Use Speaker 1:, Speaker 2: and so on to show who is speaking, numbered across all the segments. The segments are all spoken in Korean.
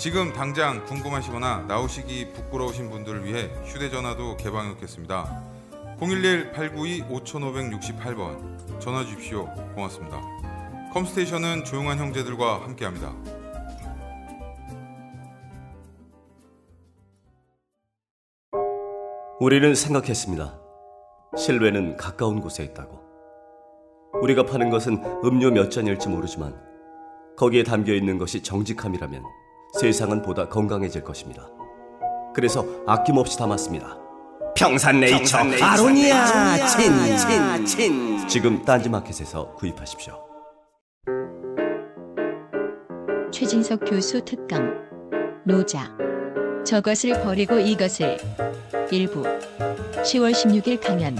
Speaker 1: 지금 당장 궁금하시거나 나오시기 부끄러우신 분들을 위해 휴대전화도 개방해 놓겠습니다. 011-892-5568번 전화 주십시오. 고맙습니다. 컴스테이션은 조용한 형제들과 함께합니다.
Speaker 2: 우리는 생각했습니다. 실외는 가까운 곳에 있다고. 우리가 파는 것은 음료 몇 잔일지 모르지만 거기에 담겨 있는 것이 정직함이라면 세상은 보다 건강해질 것입니다. 그래서 아낌없이 담았습니다. 평산네이처,
Speaker 3: 평산네이처.
Speaker 2: 아로니아. 친,
Speaker 3: 친,
Speaker 2: 친. 지금 딴지마켓에서 구입하십시오.
Speaker 4: 최진석 교수 특강. 노자. 저것을 버리고 이것을. 일부. 10월 16일 강연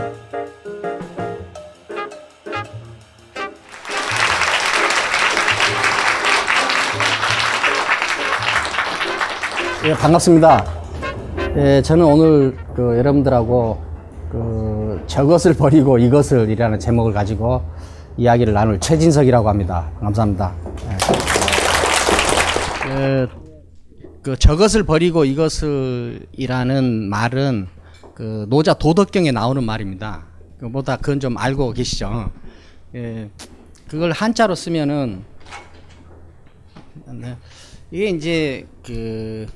Speaker 5: 예, 반갑습니다. 예, 저는 오늘 그 여러분들하고 그 저것을 버리고 이것을 이라는 제목을 가지고 이야기를 나눌 최진석이라고 합니다. 감사합니다. 예. 그, 그 저것을 버리고 이것을이라는 말은 그 노자 도덕경에 나오는 말입니다. 그보다 그건 좀 알고 계시죠? 예, 그걸 한자로 쓰면은 네. 이게 이제 그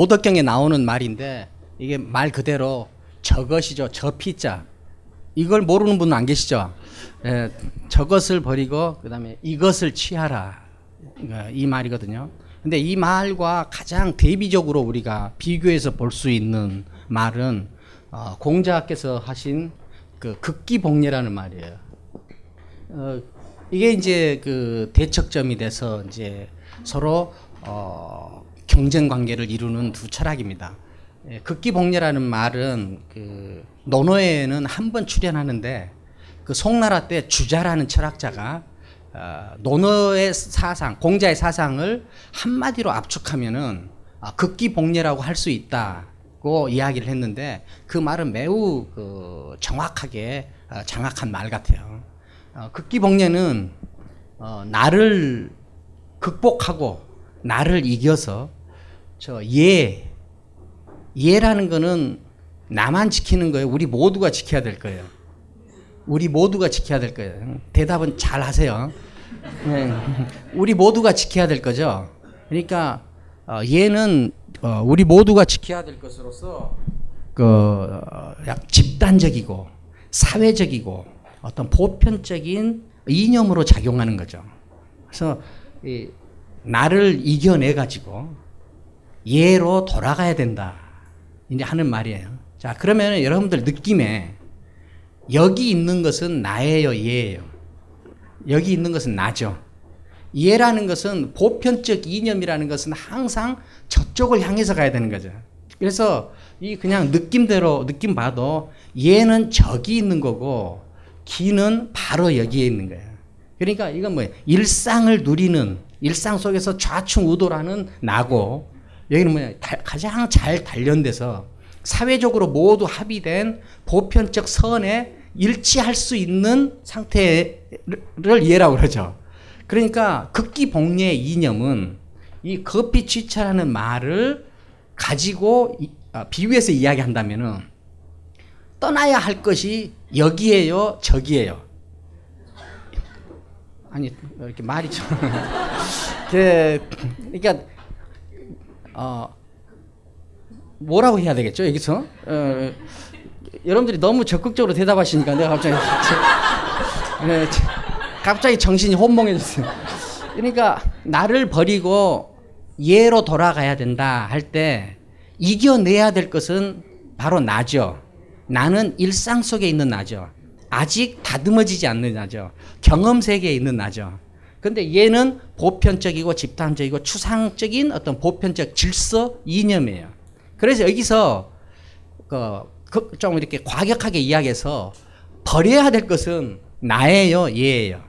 Speaker 5: 도덕경에 나오는 말인데 이게 말 그대로 저것이죠. 저 피자. 이걸 모르는 분은 안 계시죠? 예, 저것을 버리고 그다음에 이것을 취하라. 이 말이거든요. 근데 이 말과 가장 대비적으로 우리가 비교해서 볼 수 있는 말은 어, 공자께서 하신 그 극기복례라는 말이에요. 어, 이게 이제 그 대척점이 돼서 이제 서로 어, 경쟁 관계를 이루는 두 철학입니다. 예, 극기복례라는 말은 그 논어에는 한 번 출연하는데 그 송나라 때 주자라는 철학자가 어, 논어의 사상, 공자의 사상을 한마디로 압축하면은 어, 극기복례라고 할 수 있다고 이야기를 했는데 그 말은 매우 그 정확하게 어, 장악한 말 같아요. 어, 극기복례는 어, 나를 극복하고 나를 이겨서 저 예, 예라는 거는 나만 지키는 거예요. 우리 모두가 지켜야 될 거예요. 우리 모두가 지켜야 될 거예요. 대답은 잘 하세요. 네. 우리 모두가 지켜야 될 거죠. 그러니까 어, 얘는 어, 우리 모두가 지켜야 될 것으로서 그 어, 집단적이고 사회적이고 어떤 보편적인 이념으로 작용하는 거죠. 그래서 이, 나를 이겨내 가지고 예로 돌아가야 된다. 이제 하는 말이에요. 자, 그러면 여러분들 느낌에 여기 있는 것은 나예요, 얘예요. 여기 있는 것은 나죠. 얘라는 것은 보편적 이념이라는 것은 항상 저쪽을 향해서 가야 되는 거죠. 그래서 이 그냥 느낌대로 느낌 봐도 얘는 저기 있는 거고 기는 바로 여기에 있는 거예요. 그러니까 이건 뭐예요? 일상을 누리는 일상 속에서 좌충우돌하는 나고 여기는 뭐냐 가장 잘 단련돼서 사회적으로 모두 합의된 보편적 선에 일치할 수 있는 상태를 얘라고 그러죠. 그러니까 극기복례의 이념은 이 거피취차라는 말을 가지고 아, 비유해서 이야기한다면은 떠나야 할 것이 여기에요, 저기에요. 아니 이렇게 말이 좀 그, 그러니까 어 뭐라고 해야 되겠죠 여기서 어, 여러분들이 너무 적극적으로 대답하시니까 내가 갑자기 네, 갑자기 정신이 혼몽해졌어요. 그러니까 나를 버리고 예로 돌아가야 된다 할 때 이겨내야 될 것은 바로 나죠. 나는 일상 속에 있는 나죠. 아직 다듬어지지 않는 나죠. 경험 세계에 있는 나죠. 근데 얘는 보편적이고 집단적이고 추상적인 어떤 보편적 질서 이념이에요. 그래서 여기서 그, 좀 이렇게 과격하게 이야기해서 버려야 될 것은 나예요, 얘예요.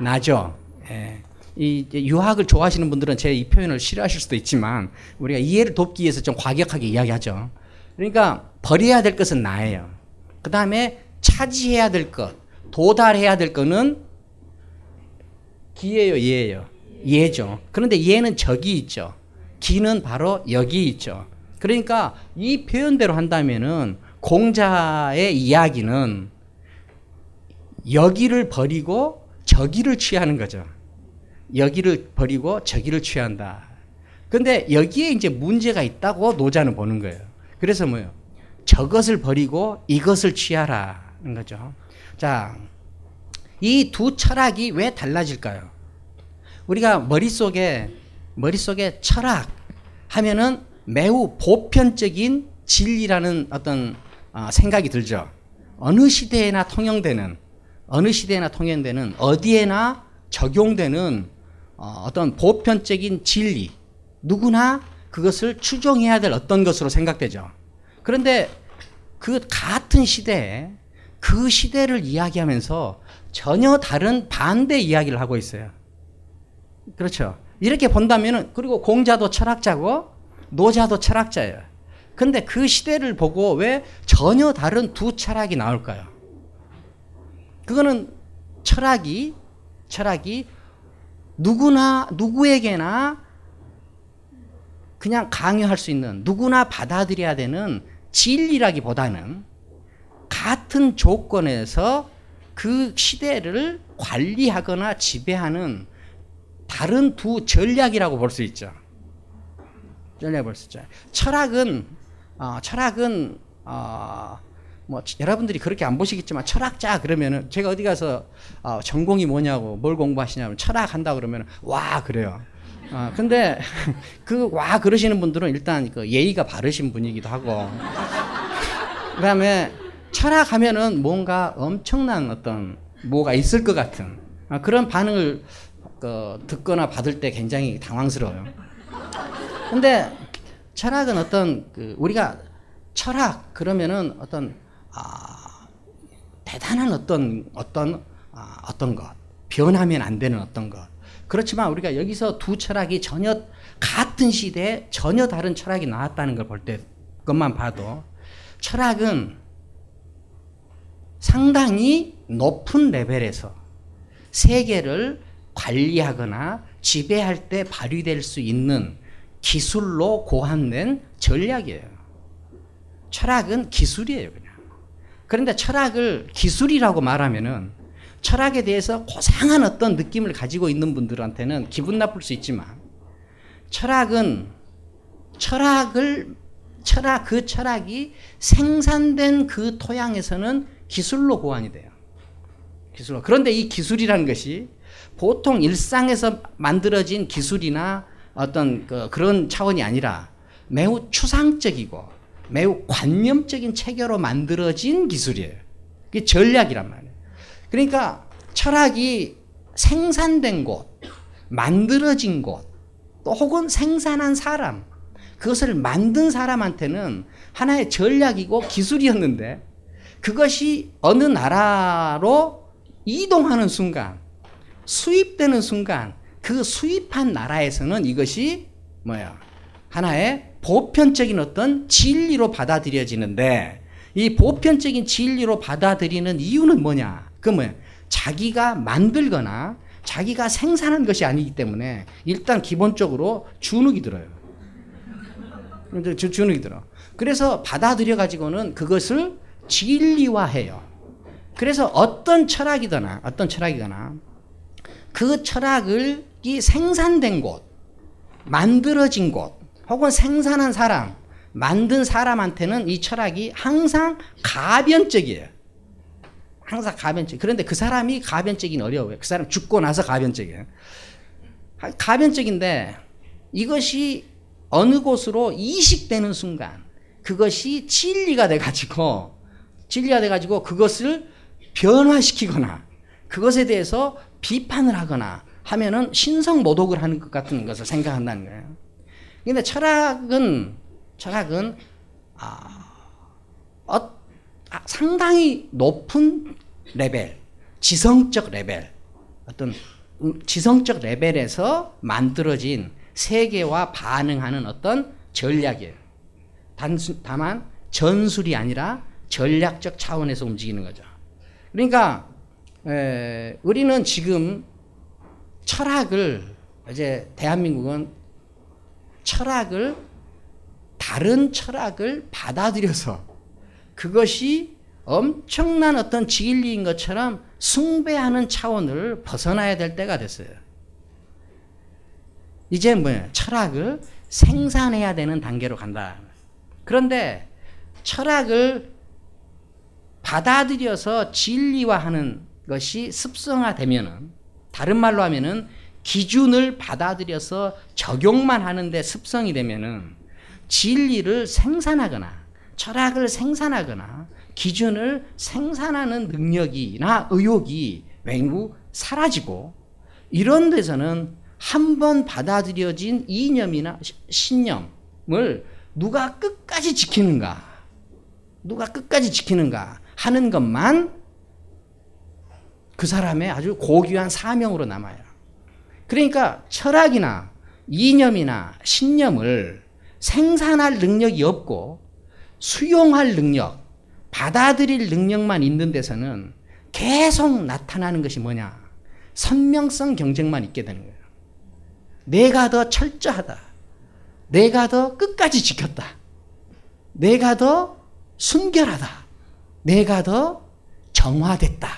Speaker 5: 나죠. 예. 이 유학을 좋아하시는 분들은 제 이 표현을 싫어하실 수도 있지만 우리가 이해를 돕기 위해서 좀 과격하게 이야기하죠. 그러니까 버려야 될 것은 나예요. 그 다음에 차지해야 될 것, 도달해야 될 것은 기예요, 예예요. 예죠. 그런데 예는 저기 있죠. 기는 바로 여기 있죠. 그러니까 이 표현대로 한다면은 공자의 이야기는 여기를 버리고 저기를 취하는 거죠. 여기를 버리고 저기를 취한다. 근데 여기에 이제 문제가 있다고 노자는 보는 거예요. 그래서 뭐요? 저것을 버리고 이것을 취하라는 거죠. 자, 이 두 철학이 왜 달라질까요? 우리가 머릿속에, 머릿속에 철학 하면은 매우 보편적인 진리라는 어떤 어, 생각이 들죠. 어느 시대에나 통용되는, 어느 시대에나 통용되는, 어디에나 적용되는 어, 어떤 보편적인 진리, 누구나 그것을 추종해야 될 어떤 것으로 생각되죠. 그런데 그 같은 시대에 그 시대를 이야기하면서 전혀 다른 반대 이야기를 하고 있어요. 그렇죠. 이렇게 본다면은 그리고 공자도 철학자고 노자도 철학자예요. 근데 그 시대를 보고 왜 전혀 다른 두 철학이 나올까요? 그거는 철학이 철학이 누구나 누구에게나 그냥 강요할 수 있는 누구나 받아들여야 되는 진리라기보다는 같은 조건에서 그 시대를 관리하거나 지배하는 다른 두 전략이라고 볼 수 있죠. 전략 볼수 있죠. 철학은 어, 철학은 어, 뭐 여러분들이 그렇게 안 보시겠지만 철학자 그러면은 제가 어디 가서 어, 전공이 뭐냐고 뭘 공부하시냐면 철학 한다 그러면 와 그래요. 어, 근데 그 와 그러시는 분들은 일단 그 예의가 바르신 분이기도 하고 그다음에 철학 하면은 뭔가 엄청난 어떤 뭐가 있을 것 같은 어, 그런 반응을 그, 듣거나 받을 때 굉장히 당황스러워요. 근데 철학은 어떤 그 우리가 철학 그러면은 어떤 아, 대단한 어떤 어떤 아, 어떤 것 변하면 안 되는 어떤 것 그렇지만 우리가 여기서 두 철학이 전혀 같은 시대에 전혀 다른 철학이 나왔다는 걸 볼 때 것만 봐도 철학은 상당히 높은 레벨에서 세계를 관리하거나 지배할 때 발휘될 수 있는 기술로 고안된 전략이에요. 철학은 기술이에요, 그냥. 그런데 철학을 기술이라고 말하면은 철학에 대해서 고상한 어떤 느낌을 가지고 있는 분들한테는 기분 나쁠 수 있지만 철학은 철학을 철학 그 철학이 생산된 그 토양에서는 기술로 고안이 돼요. 기술로. 그런데 이 기술이라는 것이 보통 일상에서 만들어진 기술이나 어떤 그 그런 차원이 아니라 매우 추상적이고 매우 관념적인 체계로 만들어진 기술이에요. 이게 전략이란 말이에요. 그러니까 철학이 생산된 곳, 만들어진 곳, 또 혹은 생산한 사람, 그것을 만든 사람한테는 하나의 전략이고 기술이었는데 그것이 어느 나라로 이동하는 순간, 수입되는 순간, 그 수입한 나라에서는 이것이 뭐야? 하나의 보편적인 어떤 진리로 받아들여지는데 이 보편적인 진리로 받아들이는 이유는 뭐냐? 그 뭐야? 자기가 만들거나 자기가 생산한 것이 아니기 때문에 일단 기본적으로 주눅이 들어요. 주눅이 들어. 그래서 받아들여 가지고는 그것을 진리화해요. 그래서 어떤 철학이거나 어떤 철학이거나 그 철학을 이 생산된 곳, 만들어진 곳, 혹은 생산한 사람, 만든 사람한테는 이 철학이 항상 가변적이에요. 항상 가변적. 그런데 그 사람이 가변적인 어려워요. 그 사람 죽고 나서 가변적이에요. 가변적인데 이것이 어느 곳으로 이식되는 순간 그것이 진리가 돼가지고 진리가 돼가지고 그것을 변화시키거나 그것에 대해서 비판을 하거나 하면은 신성 모독을 하는 것 같은 것을 생각한다는 거예요. 근데 철학은 철학은 아, 어, 아, 상당히 높은 레벨, 지성적 레벨, 어떤 지성적 레벨에서 만들어진 세계와 반응하는 어떤 전략이에요. 단순, 다만 전술이 아니라 전략적 차원에서 움직이는 거죠. 그러니까 에, 우리는 지금 철학을 이제 대한민국은 철학을 다른 철학을 받아들여서 그것이 엄청난 어떤 진리인 것처럼 숭배하는 차원을 벗어나야 될 때가 됐어요. 이제 뭐예요? 철학을 생산해야 되는 단계로 간다. 그런데 철학을 받아들여서 진리화하는 것이 습성화되면은 다른 말로 하면은 기준을 받아들여서 적용만 하는데 습성이 되면은 진리를 생산하거나 철학을 생산하거나 기준을 생산하는 능력이나 의욕이 매우 사라지고 이런 데서는 한 번 받아들여진 이념이나 신념을 누가 끝까지 지키는가? 누가 끝까지 지키는가 하는 것만 그 사람의 아주 고귀한 사명으로 남아요. 그러니까 철학이나 이념이나 신념을 생산할 능력이 없고 수용할 능력, 받아들일 능력만 있는 데서는 계속 나타나는 것이 뭐냐? 선명성 경쟁만 있게 되는 거예요. 내가 더 철저하다. 내가 더 끝까지 지켰다. 내가 더 순결하다. 내가 더 정화됐다.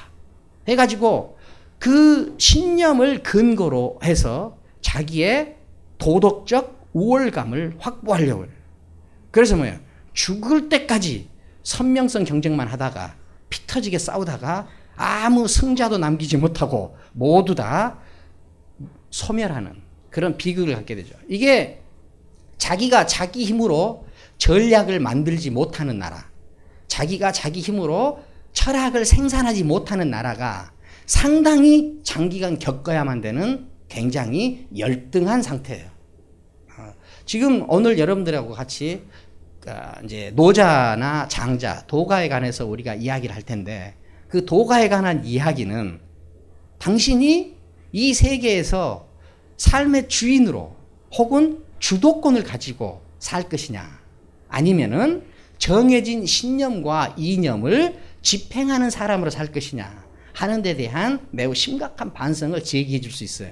Speaker 5: 해가지고 그 신념을 근거로 해서 자기의 도덕적 우월감을 확보하려고 해요. 그래서 뭐예요? 죽을 때까지 선명성 경쟁만 하다가 피 터지게 싸우다가 아무 승자도 남기지 못하고 모두 다 소멸하는 그런 비극을 갖게 되죠. 이게 자기가 자기 힘으로 전략을 만들지 못하는 나라, 자기가 자기 힘으로 철학을 생산하지 못하는 나라가 상당히 장기간 겪어야만 되는 굉장히 열등한 상태예요. 어, 지금 오늘 여러분들하고 같이 어, 이제 노자나 장자, 도가에 관해서 우리가 이야기를 할 텐데 그 도가에 관한 이야기는 당신이 이 세계에서 삶의 주인으로 혹은 주도권을 가지고 살 것이냐 아니면은 정해진 신념과 이념을 집행하는 사람으로 살 것이냐 하는 데 대한 매우 심각한 반성을 제기해 줄 수 있어요.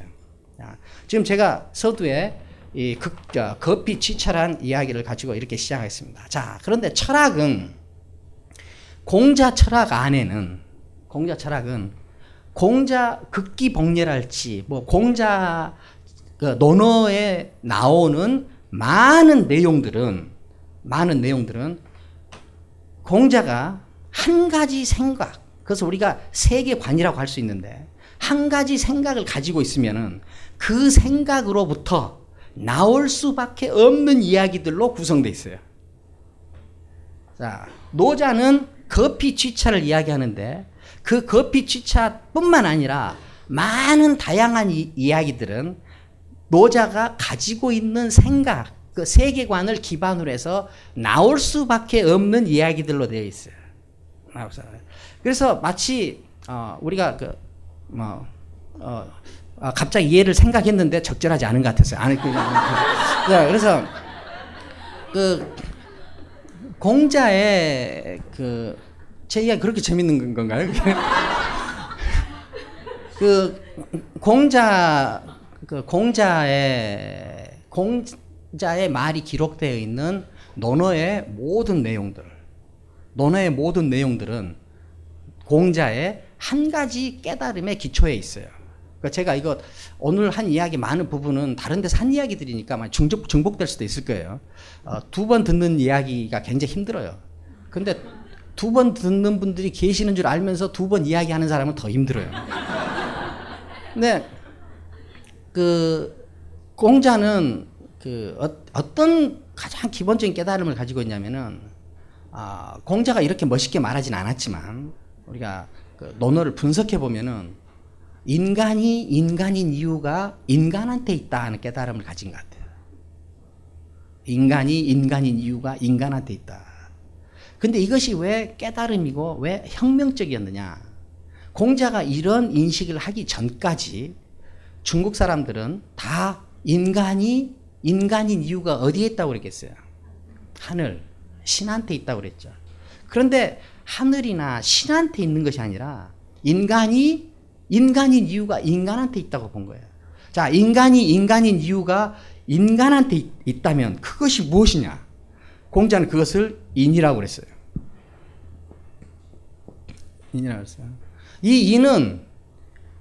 Speaker 5: 지금 제가 서두에 이 극, 거피 치철한 이야기를 가지고 이렇게 시작했습니다. 자, 그런데 철학은 공자 철학 안에는 공자 철학은 공자 극기 복렬할지 뭐 공자 그 논어에 나오는 많은 내용들은 많은 내용들은 공자가 한 가지 생각 그래서 우리가 세계관이라고 할 수 있는데 한 가지 생각을 가지고 있으면은 그 생각으로부터 나올 수밖에 없는 이야기들로 구성되어 있어요. 자, 노자는 거피 취차를 이야기하는데 그 거피 취차뿐만 아니라 많은 다양한 이, 이야기들은 노자가 가지고 있는 생각, 그 세계관을 기반으로 해서 나올 수밖에 없는 이야기들로 되어 있어요. 그래서 마치 어, 우리가 그 뭐 어, 아, 갑자기 이해를 생각했는데 적절하지 않은 것 같았어요. 아니 그, 그, 그 그래서 그 공자의 그제 이야기 그렇게 재밌는 건가요? 그 공자 그 공자의 공 자의 말이 기록되어 있는 논어의 모든 내용들, 논어의 모든 내용들은 공자의 한 가지 깨달음의 기초에 있어요. 그러니까 제가 이거 오늘 한 이야기 많은 부분은 다른 데서 한 이야기들이니까 중복, 중복될 수도 있을 거예요. 어, 두번 듣는 이야기가 굉장히 힘들어요. 근데 두 번 듣는 분들이 계시는 줄 알면서 두 번 이야기하는 사람은 더 힘들어요. 근데 그 공자는 그 어, 떤 가장 기본적인 깨달음을 가지고 있냐면은 아, 공자가 이렇게 멋있게 말하진 않았지만 우리가 그 논어를 분석해 보면은 인간이 인간인 이유가 인간한테 있다 하는 깨달음을 가진 것 같아요. 인간이 인간인 이유가 인간한테 있다. 근데 이것이 왜 깨달음이고 왜 혁명적이었느냐? 공자가 이런 인식을 하기 전까지 중국 사람들은 다 인간이 인간인 이유가 어디에 있다고 그랬겠어요? 하늘, 신한테 있다고 그랬죠. 그런데 하늘이나 신한테 있는 것이 아니라 인간이 인간인 이유가 인간한테 있다고 본 거예요. 자, 인간이 인간인 이유가 인간한테 있, 다면 그것이 무엇이냐? 공자는 그것을 인이라고 그랬어요. 인이라고 그랬어요. 이 인은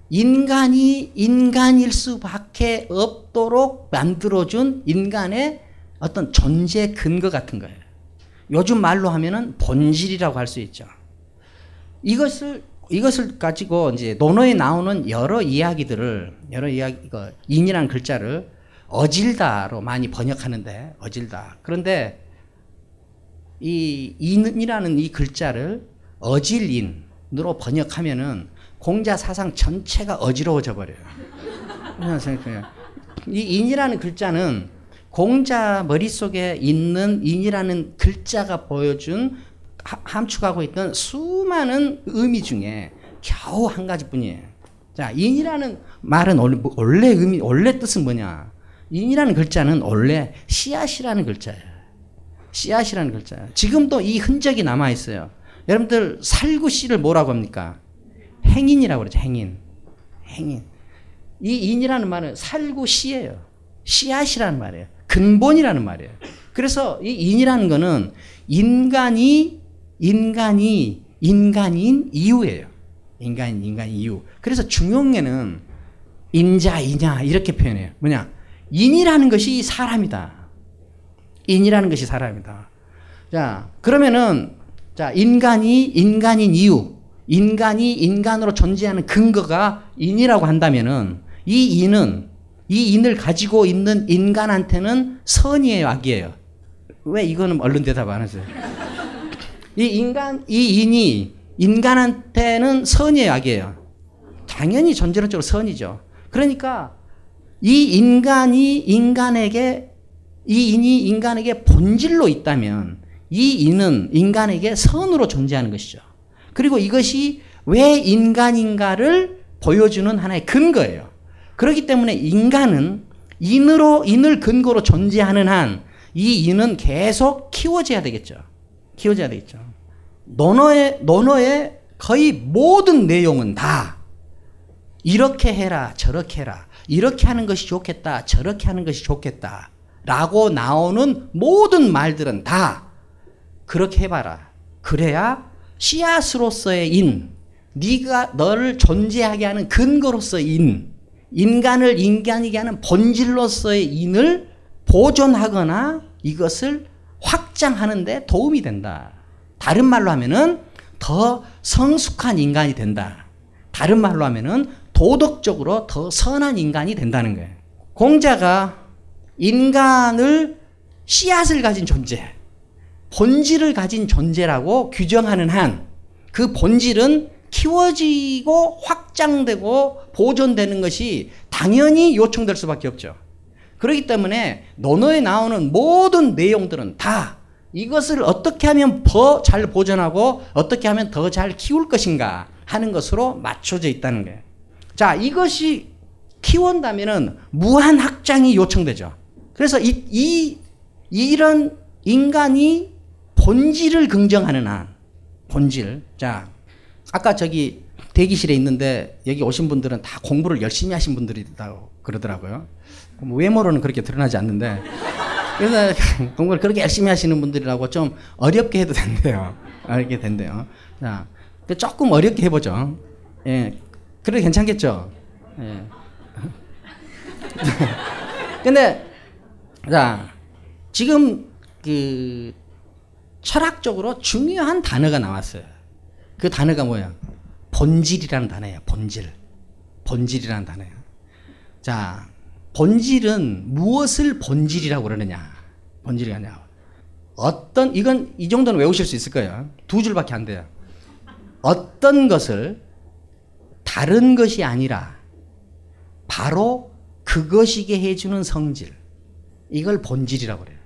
Speaker 5: 인간이 인간일 수밖에 없 도록 만들어준 인간의 어떤 존재 근거 같은 거예요. 요즘 말로 하면은 본질이라고 할 수 있죠. 이것을 이것을 가지고 이제 논어에 나오는 여러 이야기들을 여러 이야기 그 인이라는 글자를 어질다로 많이 번역하는데 어질다. 그런데 이 인이라는 이 글자를 어질인으로 번역하면은 공자 사상 전체가 어지러워져 버려요. 이 인이라는 글자는 공자 머릿속에 있는 인이라는 글자가 보여준 함축하고 있던 수많은 의미 중에 겨우 한 가지뿐이에요. 자, 인이라는 말은 원래, 의미, 원래 뜻은 뭐냐? 인이라는 글자는 원래 씨앗이라는 글자예요. 씨앗이라는 글자예요. 지금도 이 흔적이 남아 있어요. 여러분들 살구 씨를 뭐라고 합니까? 행인이라고 그러죠. 행인. 행인. 이 인이라는 말은 살구 씨예요. 씨앗이라는 말이에요. 근본이라는 말이에요. 그래서 이 인이라는 거는 인간이 인간이 인간인 이유예요. 인간인 인간 이유. 그래서 중용에는 인자 인야 이렇게 표현해요. 뭐냐? 인이라는 것이 사람이다. 인이라는 것이 사람이다. 자, 그러면은 자, 인간이 인간인 이유, 인간이 인간으로 존재하는 근거가 인이라고 한다면은 이 인은 이 인을 가지고 있는 인간한테는 선이에요, 악이에요. 왜 이거는 얼른 대답 안 하세요? 이 인간, 이 인이 인간한테는 선이에요, 악이에요? 당연히 전제론적으로 선이죠. 그러니까 이 인간이 인간에게, 이 인이 인간에게 본질로 있다면 이 인은 인간에게 선으로 존재하는 것이죠. 그리고 이것이 왜 인간인가를 보여주는 하나의 근거예요. 그렇기 때문에 인간은 인으로, 인을 근거로 존재하는 한 이 인은 계속 키워져야 되겠죠. 키워져야 되겠죠. 논어의, 논어의 거의 모든 내용은 다 이렇게 해라, 저렇게 해라. 이렇게 하는 것이 좋겠다, 저렇게 하는 것이 좋겠다. 라고 나오는 모든 말들은 다 그렇게 해봐라. 그래야 씨앗으로서의 인, 네가 너를 존재하게 하는 근거로서의 인, 인간을 인간이게 하는 본질로서의 인을 보존하거나 이것을 확장하는데 도움이 된다. 다른 말로 하면은 더 성숙한 인간이 된다. 다른 말로 하면은 도덕적으로 더 선한 인간이 된다는 거예요. 공자가 인간을 씨앗을 가진 존재, 본질을 가진 존재라고 규정하는 한 그 본질은 키워지고 확장되고 보존되는 것이 당연히 요청될 수밖에 없죠. 그렇기 때문에 논어에 나오는 모든 내용들은 다 이것을 어떻게 하면 더 잘 보존하고 어떻게 하면 더 잘 키울 것인가 하는 것으로 맞춰져 있다는 거예요. 자, 이것이 키운다면은 무한 확장이 요청되죠. 그래서 이, 이 이런 인간이 본질을 긍정하는 한 본질. 자, 아까 저기 대기실에 있는데 여기 오신 분들은 다 공부를 열심히 하신 분들이라고 그러더라고요. 뭐 외모로는 그렇게 드러나지 않는데 그래서 공부를 그렇게 열심히 하시는 분들이라고 좀 어렵게 해도 된대요. 어렵게 된대요. 자, 조금 어렵게 해보죠. 예, 그래도 괜찮겠죠. 예. 근데 자 지금 그 철학적으로 중요한 단어가 나왔어요. 그 단어가 뭐야? 본질이라는 단어예요. 본질. 본질이라는 단어예요. 자, 본질은 무엇을 본질이라고 그러느냐? 본질이 아니야. 어떤 이건 이 정도는 외우실 수 있을 거예요. 두 줄밖에 안 돼요. 어떤 것을 다른 것이 아니라 바로 그것이게 해주는 성질. 이걸 본질이라고 그래요.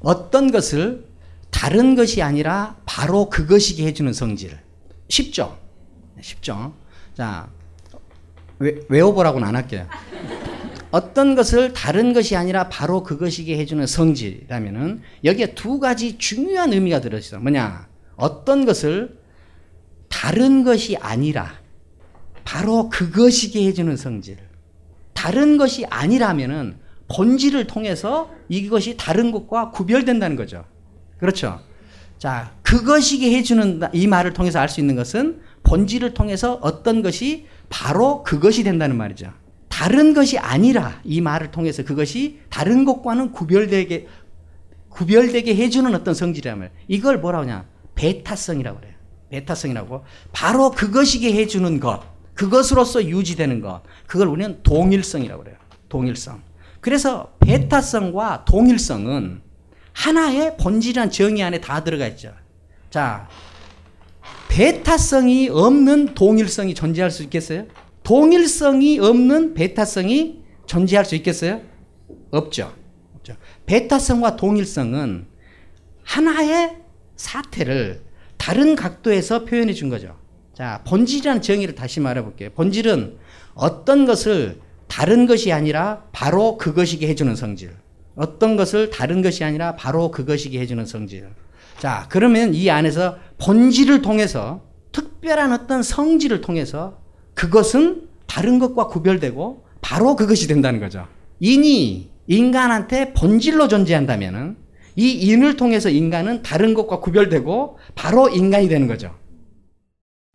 Speaker 5: 어떤 것을 다른 것이 아니라 바로 그것이게 해주는 성질. 쉽죠? 쉽죠? 자, 외, 외워보라고는 안 할게요. 어떤 것을 다른 것이 아니라 바로 그것이게 해주는 성질이라면은 여기에 두 가지 중요한 의미가 들어있어. 뭐냐? 어떤 것을 다른 것이 아니라 바로 그것이게 해주는 성질. 다른 것이 아니라면은 본질을 통해서 이것이 다른 것과 구별된다는 거죠. 그렇죠. 자, 그것이게 해주는 이 말을 통해서 알 수 있는 것은 본질을 통해서 어떤 것이 바로 그것이 된다는 말이죠. 다른 것이 아니라 이 말을 통해서 그것이 다른 것과는 구별되게 구별되게 해주는 어떤 성질이라면 이걸 뭐라고 하냐 베타성이라고 그래요. 베타성이라고 바로 그것이게 해주는 것 그것으로서 유지되는 것 그걸 우리는 동일성이라고 그래요. 동일성. 그래서 베타성과 동일성은 하나의 본질이란 정의 안에 다 들어가 있죠. 자, 베타성이 없는 동일성이 존재할 수 있겠어요? 동일성이 없는 베타성이 존재할 수 있겠어요? 없죠. 없죠. 베타성과 동일성은 하나의 사태를 다른 각도에서 표현해 준 거죠. 자, 본질이라는 정의를 다시 말해 볼게요. 본질은 어떤 것을 다른 것이 아니라 바로 그것이게 해주는 성질. 어떤 것을 다른 것이 아니라 바로 그것이게 해주는 성질. 자, 그러면 이 안에서 본질을 통해서 특별한 어떤 성질을 통해서 그것은 다른 것과 구별되고 바로 그것이 된다는 거죠. 인이 인간한테 본질로 존재한다면은 이 인을 통해서 인간은 다른 것과 구별되고 바로 인간이 되는 거죠.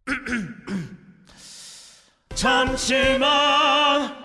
Speaker 3: 잠시만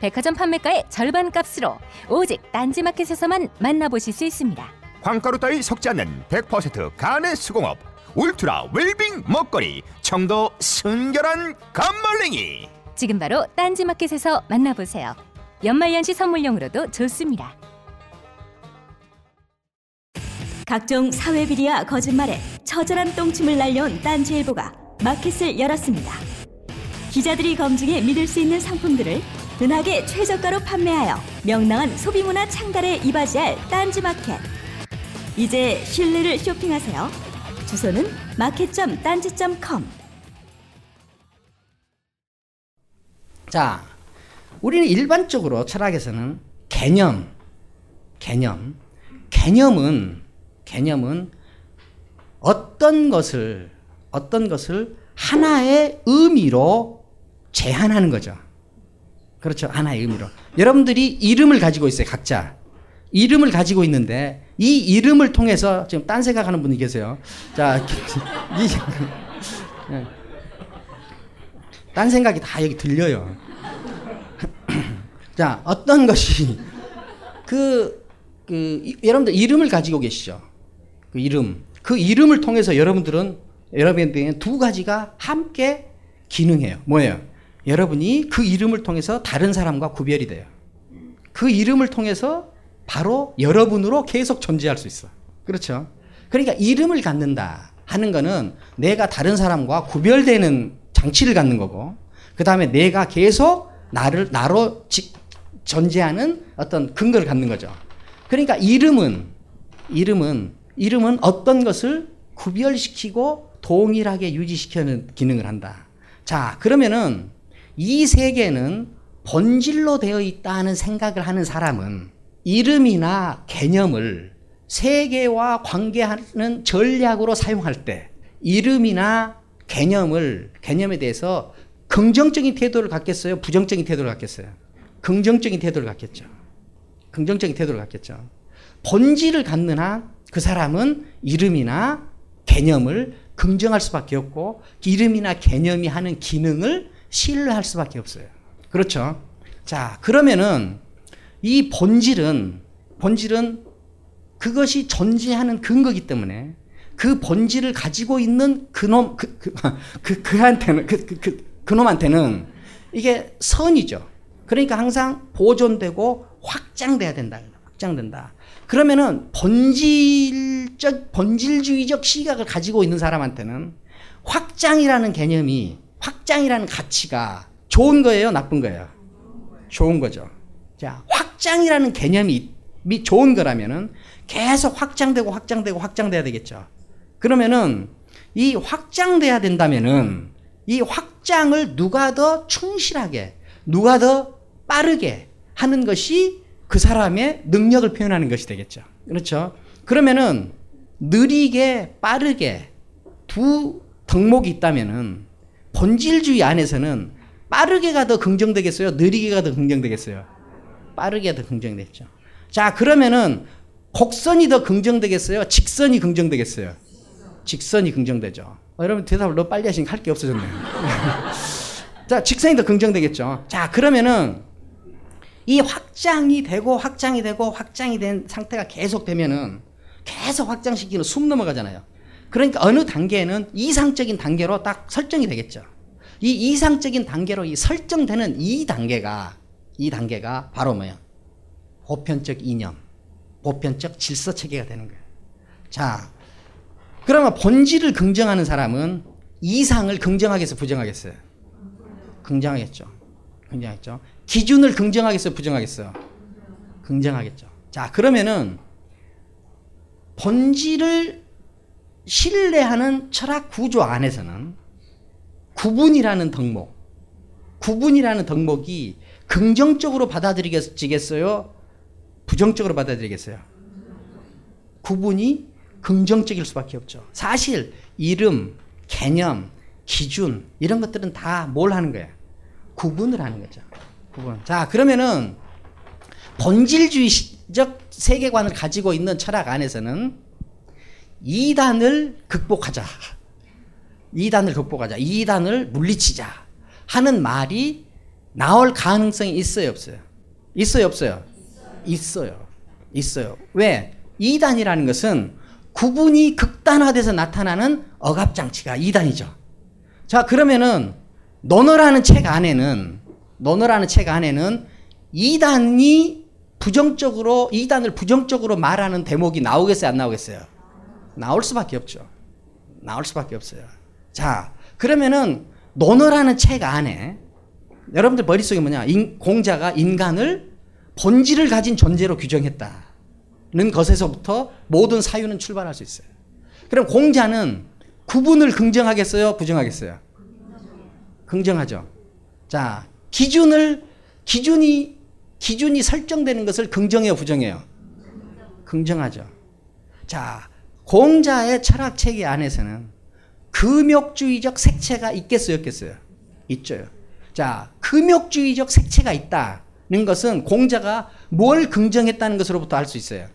Speaker 6: 백화점 판매가의 절반 값으로 오직 딴지마켓에서만 만나보실 수 있습니다.
Speaker 7: 광가루 따위 섞지 않는 100% 간의 수공업 울트라 웰빙 먹거리 청도 순결한 간말랭이
Speaker 6: 지금 바로 딴지마켓에서 만나보세요. 연말연시 선물용으로도 좋습니다.
Speaker 8: 각종 사회 비리와 거짓말에 처절한 똥침을 날려온 딴지일보가 마켓을 열었습니다. 기자들이 검증해 믿을 수 있는 상품들을 은하계 최저가로 판매하여 명랑한 소비문화 창달에 이바지할 딴지마켓. 이제 신뢰를 쇼핑하세요. 주소는 마켓.딴지.com.
Speaker 5: 자, 우리는 일반적으로 철학에서는 개념, 개념, 개념은 개념은 어떤 것을 어떤 것을 하나의 의미로 제한하는 거죠. 그렇죠. 하나의 의미로. 여러분들이 이름을 가지고 있어요. 각자. 이름을 가지고 있는데 이 이름을 통해서 지금 딴 생각하는 분이 계세요. 자, 이, 예. 딴 생각이 다 여기 들려요. 자, 어떤 것이 그, 그 이- 여러분들 이름을 가지고 계시죠. 그 이름. 그 이름을 통해서 여러분들은 여러분들에게 두 가지가 함께 기능해요. 뭐예요? 여러분이 그 이름을 통해서 다른 사람과 구별이 돼요. 그 이름을 통해서 바로 여러분으로 계속 존재할 수 있어. 그렇죠? 그러니까 이름을 갖는다 하는 거는 내가 다른 사람과 구별되는 장치를 갖는 거고, 그 다음에 내가 계속 나를, 나로 지- 존재하는 어떤 근거를 갖는 거죠. 그러니까 이름은, 이름은, 이름은 어떤 것을 구별시키고 동일하게 유지시키는 기능을 한다. 자, 그러면은 이 세계는 본질로 되어 있다는 생각을 하는 사람은 이름이나 개념을 세계와 관계하는 전략으로 사용할 때 이름이나 개념을 개념에 대해서 긍정적인 태도를 갖겠어요? 부정적인 태도를 갖겠어요? 긍정적인 태도를 갖겠죠. 긍정적인 태도를 갖겠죠. 본질을 갖는 한 그 사람은 이름이나 개념을 긍정할 수밖에 없고 이름이나 개념이 하는 기능을 신뢰할 수밖에 없어요. 그렇죠? 자, 그러면은 이 본질은 본질은 그것이 존재하는 근거기 때문에 그 본질을 가지고 있는 그놈 그, 그, 그 그한테는 그, 그, 그 그놈한테는 이게 선이죠. 그러니까 항상 보존되고 확장돼야 된다. 확장된다. 그러면은 본질적 본질주의적 시각을 가지고 있는 사람한테는 확장이라는 개념이 확장이라는 가치가 좋은 거예요, 나쁜 거예요? 좋은 거죠. 자, 확장이라는 개념이 미- 좋은 거라면은 계속 확장되고 확장되고 확장돼야 되겠죠. 그러면은 이 확장돼야 된다면은 이 확장을 누가 더 충실하게, 누가 더 빠르게 하는 것이 그 사람의 능력을 표현하는 것이 되겠죠. 그렇죠? 그러면은 느리게, 빠르게 두 덕목이 있다면은 본질주의 안에서는 빠르게가 더 긍정되겠어요? 느리게가 더 긍정되겠어요? 빠르게 더 긍정되겠죠. 자, 그러면은 곡선이 더 긍정되겠어요? 직선이 긍정되겠어요? 직선이 긍정되죠. 어, 여러분 대답을 너무 빨리 하시니까 할 게 없어졌네요. 자, 직선이 더 긍정되겠죠. 자, 그러면은 이 확장이 되고 확장이 되고 확장이 된 상태가 계속 되면은 계속 확장시키는 숨 넘어가잖아요. 그러니까 어느 단계에는 이상적인 단계로 딱 설정이 되겠죠. 이 이상적인 단계로 이 설정되는 이 단계가 이 단계가 바로 뭐야? 보편적 이념, 보편적 질서 체계가 되는 거예요. 자, 그러면 본질을 긍정하는 사람은 이상을 긍정하겠어요, 부정하겠어요? 긍정하겠죠. 긍정하겠죠. 기준을 긍정하겠어요, 부정하겠어요? 긍정하겠죠. 자, 그러면은 본질을 신뢰하는 철학 구조 안에서는 구분이라는 덕목, 구분이라는 덕목이 긍정적으로 받아들이겠어요? 부정적으로 받아들이겠어요? 구분이 긍정적일 수밖에 없죠. 사실 이름, 개념, 기준 이런 것들은 다 뭘 하는 거예요? 구분을 하는 거죠. 구분. 자, 그러면은 본질주의 시- 원칙적 세계관을 가지고 있는 철학 안에서는 이단을 극복하자. 이단을 극복하자. 이단을 물리치자. 하는 말이 나올 가능성이 있어요, 없어요? 있어요, 없어요? 있어요. 있어요. 왜? 이단이라는 것은 구분이 극단화돼서 나타나는 억압장치가 이단이죠. 자, 그러면은 너너라는 책 안에는 너너라는 책 안에는 이단이 부정적으로 이단을 부정적으로 말하는 대목이 나오겠어요, 안 나오겠어요? 나올 수밖에 없죠. 나올 수밖에 없어요. 자, 그러면은 너너라는 책 안에 여러분들 머릿속에 뭐냐? 인, 공자가 인간을 본질을 가진 존재로 규정했다는 것에서부터 모든 사유는 출발할 수 있어요. 그럼 공자는 구분을 긍정하겠어요? 부정하겠어요? 긍정하죠. 자, 기준을 기준이 기준이 설정되는 것을 긍정해요, 부정해요? 긍정하죠. 자, 공자의 철학 체계 안에서는 금욕주의적 색채가 있겠어요, 없겠어요? 있죠. 자, 금욕주의적 색채가 있다는 것은 공자가 뭘 긍정했다는 것으로부터 알 수 있어요.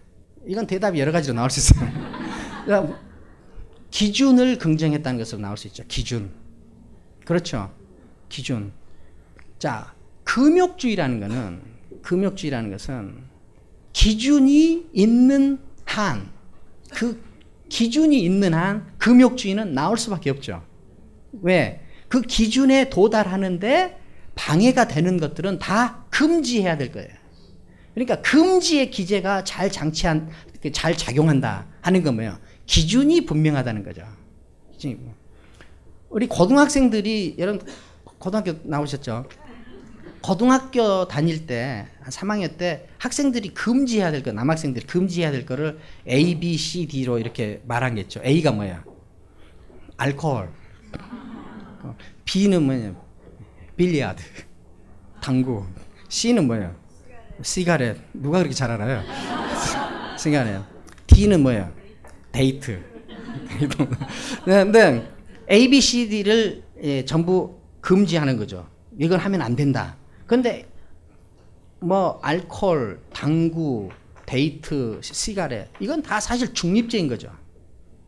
Speaker 5: 이건 대답이 여러 가지로 나올 수 있어요. 기준을 긍정했다는 것으로 나올 수 있죠. 기준. 그렇죠. 기준. 자, 금욕주의라는 것은 금욕주의라는 것은 기준이 있는 한, 그 기준이 있는 한 금욕주의는 나올 수밖에 없죠. 왜? 그 기준에 도달하는데 방해가 되는 것들은 다 금지해야 될 거예요. 그러니까 금지의 기재가 잘 장치한, 잘 작용한다 하는 건 뭐예요? 기준이 분명하다는 거죠. 우리 고등학생들이 여러분 고등학교 나오셨죠? 고등학교 다닐 때, 3학년 때 학생들이 금지해야 될 거, 남학생들이 금지해야 될 거를 A, B, C, D로 이렇게 말한 게 있죠. A가 뭐야? 알코올. B는 뭐냐? billiard. 당구. C는 뭐야? cigarette. 누가 그렇게 잘 알아요? cigarette. D는 뭐야? 데이트. 근데 A, B, C, D를 예, 전부 금지하는 거죠. 이걸 하면 안 된다. 근데 뭐 알코올, 당구, 데이트, cigarette 이건 다 사실 중립적인 거죠.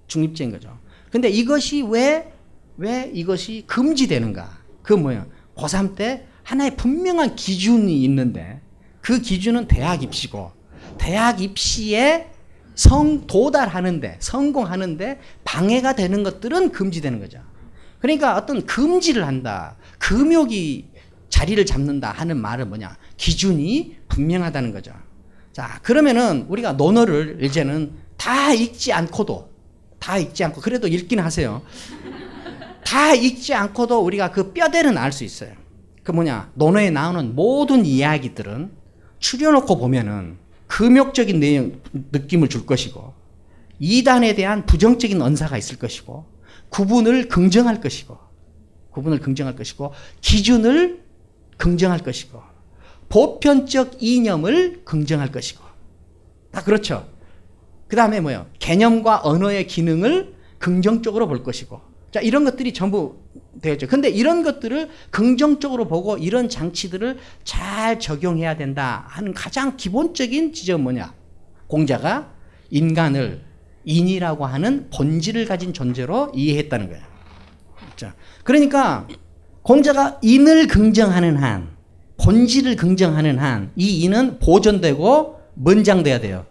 Speaker 5: 중립제인 거죠. 근데 이것이 왜, 왜 이것이 금지되는가? 그 뭐예요? 고3 때 하나의 분명한 기준이 있는데 그 기준은 대학 입시고 대학 입시에 성 도달하는데 성공하는데 방해가 되는 것들은 금지되는 거죠. 그러니까 어떤 금지를 한다. 금욕이 자리를 잡는다 하는 말은 뭐냐? 기준이 분명하다는 거죠. 자, 그러면은 우리가 논어를 이제는 다 읽지 않고도 다 읽지 않고 그래도 읽긴 하세요. 다 읽지 않고도 우리가 그 뼈대는 알 수 있어요. 그 뭐냐? 논어에 나오는 모든 이야기들은 추려놓고 보면은 금욕적인 내용, 느낌을 줄 것이고, 이단에 대한 부정적인 언사가 있을 것이고, 구분을 긍정할 것이고, 구분을 긍정할 것이고, 기준을 긍정할 것이고, 보편적 이념을 긍정할 것이고, 다 그렇죠. 그 다음에 뭐요? 개념과 언어의 기능을 긍정적으로 볼 것이고, 자, 이런 것들이 전부 되었죠. 근데 이런 것들을 긍정적으로 보고 이런 장치들을 잘 적용해야 된다 하는 가장 기본적인 지점은 뭐냐? 공자가 인간을 인이라고 하는 본질을 가진 존재로 이해했다는 거예요. 자, 그러니까 공자가 인을 긍정하는 한, 본질을 긍정하는 한, 이 인은 보존되고 먼장돼야 돼요.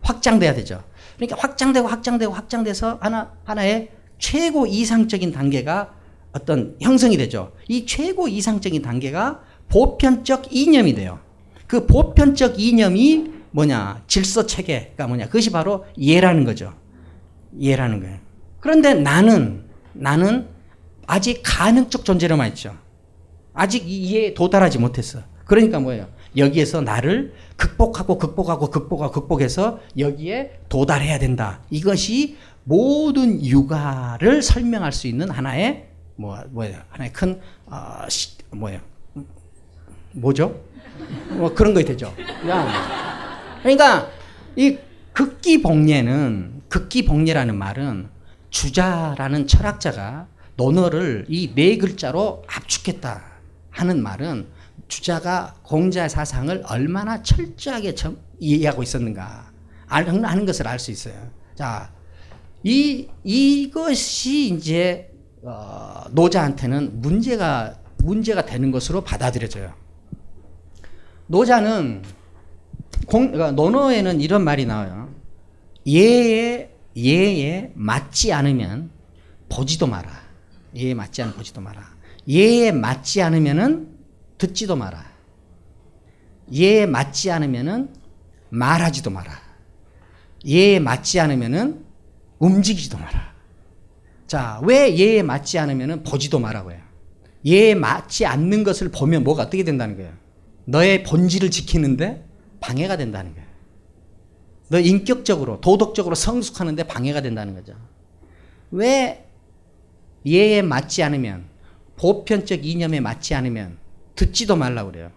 Speaker 5: 확장돼야 되죠. 그러니까 확장되고 확장되고 확장돼서 하나 하나의 최고 이상적인 단계가 어떤 형성이 되죠. 이 최고 이상적인 단계가 보편적 이념이 돼요. 그 보편적 이념이 뭐냐? 질서 체계가 뭐냐? 그것이 바로 예라는 거죠. 예라는 거예요. 그런데 나는 나는 아직 가능적 존재로만 있죠. 아직 이에 도달하지 못했어. 그러니까 뭐예요? 여기에서 나를 극복하고 극복하고 극복하고 극복해서 여기에 도달해야 된다. 이것이 모든 육아를 설명할 수 있는 하나의 뭐 뭐예요? 하나의 큰 어, 시, 뭐예요? 뭐죠? 뭐 그런 거 되죠. 그러니까 이 극기 복례는 극기 복례라는 말은 주자라는 철학자가 논어를 이 네 글자로 압축했다 하는 말은 주자가 공자의 사상을 얼마나 철저하게 점, 이해하고 있었는가 하는 것을 알 수 있어요. 자, 이 이것이 이제 어, 노자한테는 문제가 문제가 되는 것으로 받아들여져요. 노자는 공, 그러니까 논어에는 이런 말이 나와요. 예에 예에 맞지 않으면 보지도 마라. 예에 맞지 않으면 보지도 마라. 예에 맞지 않으면은 듣지도 마라. 예에 맞지 않으면은 말하지도 마라. 예에 맞지 않으면은 움직이지도 마라. 자, 왜 예에 맞지 않으면은 보지도 마라고요. 예에 맞지 않는 것을 보면 뭐가 어떻게 된다는 거예요? 너의 본질을 지키는데 방해가 된다는 거예요. 너 인격적으로, 도덕적으로 성숙하는데 방해가 된다는 거죠. 왜 예에 맞지 않으면, 보편적 이념에 맞지 않으면 듣지도 말라고 그래요.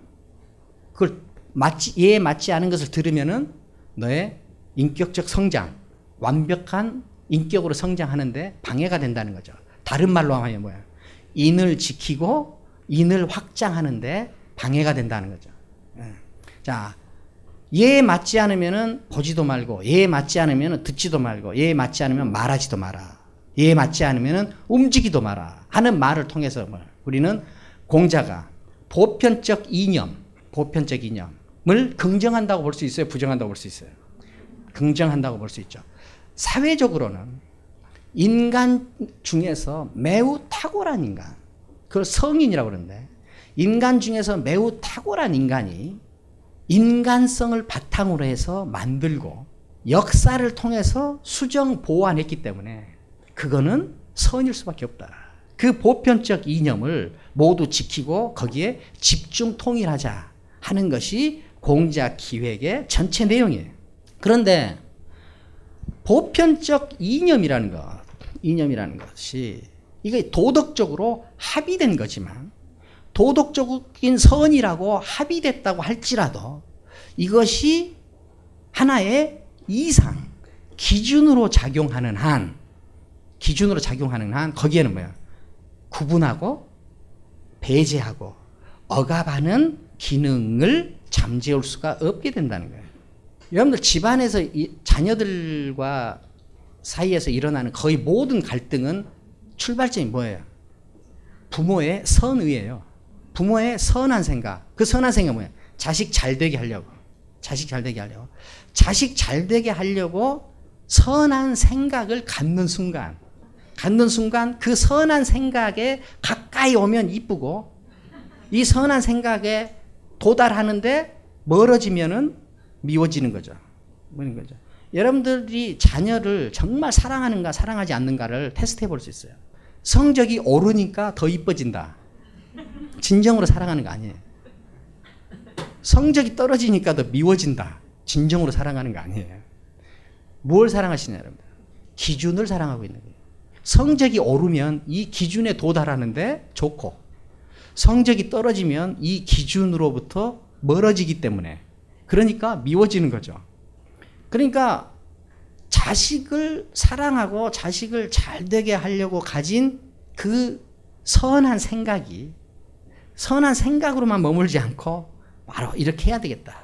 Speaker 5: 그걸 맞지, 예에 맞지 않은 것을 들으면은 너의 인격적 성장, 완벽한 인격으로 성장하는데 방해가 된다는 거죠. 다른 말로 하면 뭐야? 인을 지키고 인을 확장하는데 방해가 된다는 거죠. 예. 자, 얘에 맞지 않으면은 보지도 말고, 얘에 맞지 않으면은 듣지도 말고, 얘에 맞지 않으면 말하지도 마라. 얘에 맞지 않으면은 움직이도 마라. 하는 말을 통해서 뭐 우리는 공자가 보편적 이념, 보편적 이념을 긍정한다고 볼 수 있어요? 부정한다고 볼 수 있어요? 긍정한다고 볼 수 있죠. 사회적으로는 인간 중에서 매우 탁월한 인간, 그걸 성인이라고 그러는데, 인간 중에서 매우 탁월한 인간이 인간성을 바탕으로 해서 만들고 역사를 통해서 수정 보완했기 때문에 그거는 선일 수밖에 없다. 그 보편적 이념을 모두 지키고 거기에 집중 통일하자 하는 것이 공자 기획의 전체 내용이에요. 그런데 보편적 이념이라는 것, 이념이라는 것이 이게 도덕적으로 합의된 거지만 도덕적인 선이라고 합의됐다고 할지라도 이것이 하나의 이상 기준으로 작용하는 한 기준으로 작용하는 한 거기에는 뭐야 구분하고 배제하고 억압하는 기능을 잠재울 수가 없게 된다는 거예요. 여러분들 집안에서 자녀들과 사이에서 일어나는 거의 모든 갈등은 출발점이 뭐예요? 부모의 선의예요. 부모의 선한 생각. 그 선한 생각 뭐예요? 자식 잘 되게 하려고. 자식 잘 되게 하려고. 자식 잘 되게 하려고 선한 생각을 갖는 순간, 갖는 순간 그 선한 생각에 가까이 오면 이쁘고 이 선한 생각에 도달하는데 멀어지면은 미워지는 거죠. 뭐는 거죠. 여러분들이 자녀를 정말 사랑하는가 사랑하지 않는가를 테스트해 볼 수 있어요. 성적이 오르니까 더 이뻐진다. 진정으로 사랑하는 거 아니에요. 성적이 떨어지니까 더 미워진다. 진정으로 사랑하는 거 아니에요. 뭘 사랑하시냐, 여러분? 기준을 사랑하고 있는 거예요. 성적이 오르면 이 기준에 도달하는데 좋고, 성적이 떨어지면 이 기준으로부터 멀어지기 때문에, 그러니까 미워지는 거죠. 그러니까 자식을 사랑하고 자식을 잘 되게 하려고 가진 그 선한 생각이 선한 생각으로만 머물지 않고 바로 이렇게 해야 되겠다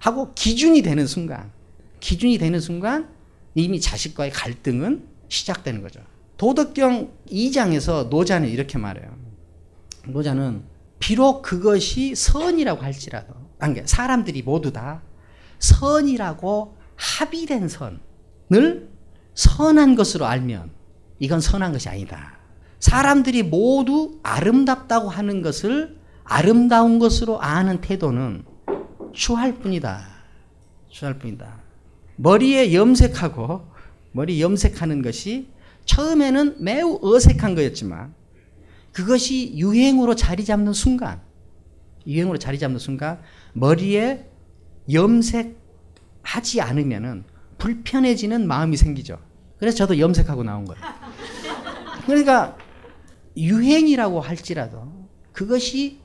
Speaker 5: 하고 기준이 되는 순간 기준이 되는 순간 이미 자식과의 갈등은 시작되는 거죠. 도덕경 2장에서 노자는 이렇게 말해요. 노자는 비록 그것이 선이라고 할지라도 사람들이 모두 다 선이라고 합의된 선을 선한 것으로 알면 이건 선한 것이 아니다. 사람들이 모두 아름답다고 하는 것을 아름다운 것으로 아는 태도는 추할 뿐이다. 추할 뿐이다. 머리에 염색하고 머리 염색하는 것이 처음에는 매우 어색한 거였지만 그것이 유행으로 자리 잡는 순간 유행으로 자리 잡는 순간 머리에 염색 하지 않으면은 불편해지는 마음이 생기죠. 그래서 저도 염색하고 나온 거예요. 그러니까 유행이라고 할지라도 그것이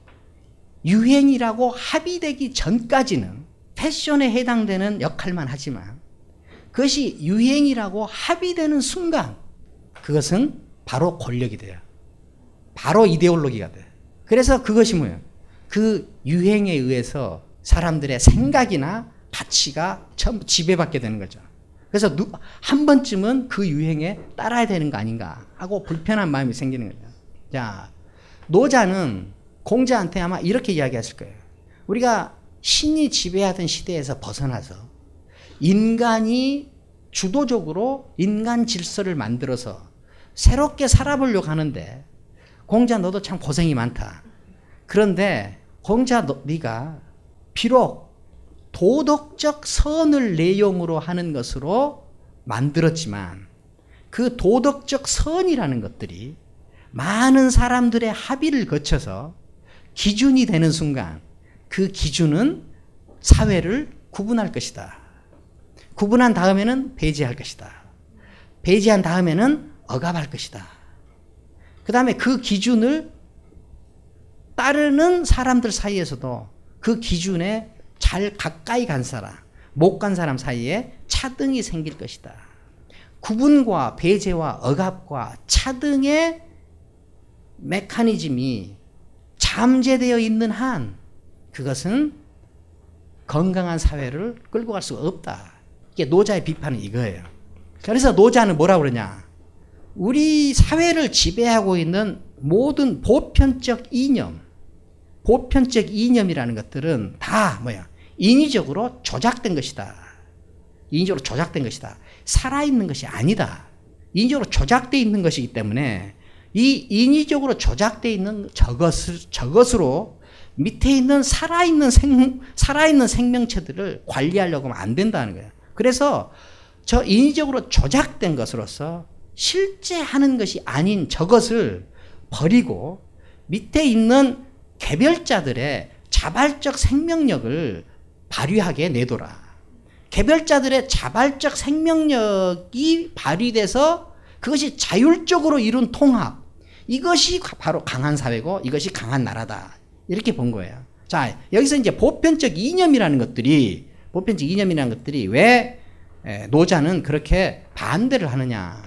Speaker 5: 유행이라고 합의되기 전까지는 패션에 해당되는 역할만 하지만 그것이 유행이라고 합의되는 순간 그것은 바로 권력이 돼요. 바로 이데올로기가 돼. 그래서 그것이 뭐예요? 그 유행에 의해서 사람들의 생각이나 가치가 전부 지배받게 되는 거죠. 그래서 누, 한 번쯤은 그 유행에 따라야 되는 거 아닌가 하고 불편한 마음이 생기는 거죠. 자, 노자는 공자한테 아마 이렇게 이야기했을 거예요. 우리가 신이 지배하던 시대에서 벗어나서 인간이 주도적으로 인간 질서를 만들어서 새롭게 살아보려고 하는데 공자 너도 참 고생이 많다. 그런데 공자 너, 네가 비록 도덕적 선을 내용으로 하는 것으로 만들었지만 그 도덕적 선이라는 것들이 많은 사람들의 합의를 거쳐서 기준이 되는 순간 그 기준은 사회를 구분할 것이다. 구분한 다음에는 배제할 것이다. 배제한 다음에는 억압할 것이다. 그 다음에 그 기준을 따르는 사람들 사이에서도 그 기준에 잘 가까이 간 사람, 못 간 사람 사이에 차등이 생길 것이다. 구분과 배제와 억압과 차등의 메커니즘이 잠재되어 있는 한 그것은 건강한 사회를 끌고 갈 수가 없다. 이게 노자의 비판은 이거예요. 그래서 노자는 뭐라 그러냐? 우리 사회를 지배하고 있는 모든 보편적 이념, 보편적 이념이라는 것들은 다 뭐야? 인위적으로 조작된 것이다. 인위적으로 조작된 것이다. 살아있는 것이 아니다. 인위적으로 조작되어 있는 것이기 때문에 이 인위적으로 조작되어 있는 저것을, 저것으로 밑에 있는 살아있는 생, 살아있는 생명체들을 관리하려고 하면 안 된다는 거예요. 그래서 저 인위적으로 조작된 것으로서 실제 하는 것이 아닌 저것을 버리고 밑에 있는 개별자들의 자발적 생명력을 발휘하게 내둬라. 개별자들의 자발적 생명력이 발휘돼서 그것이 자율적으로 이룬 통합. 이것이 바로 강한 사회고 이것이 강한 나라다. 이렇게 본 거예요. 자, 여기서 이제 보편적 이념이라는 것들이, 보편적 이념이라는 것들이 왜 노자는 그렇게 반대를 하느냐.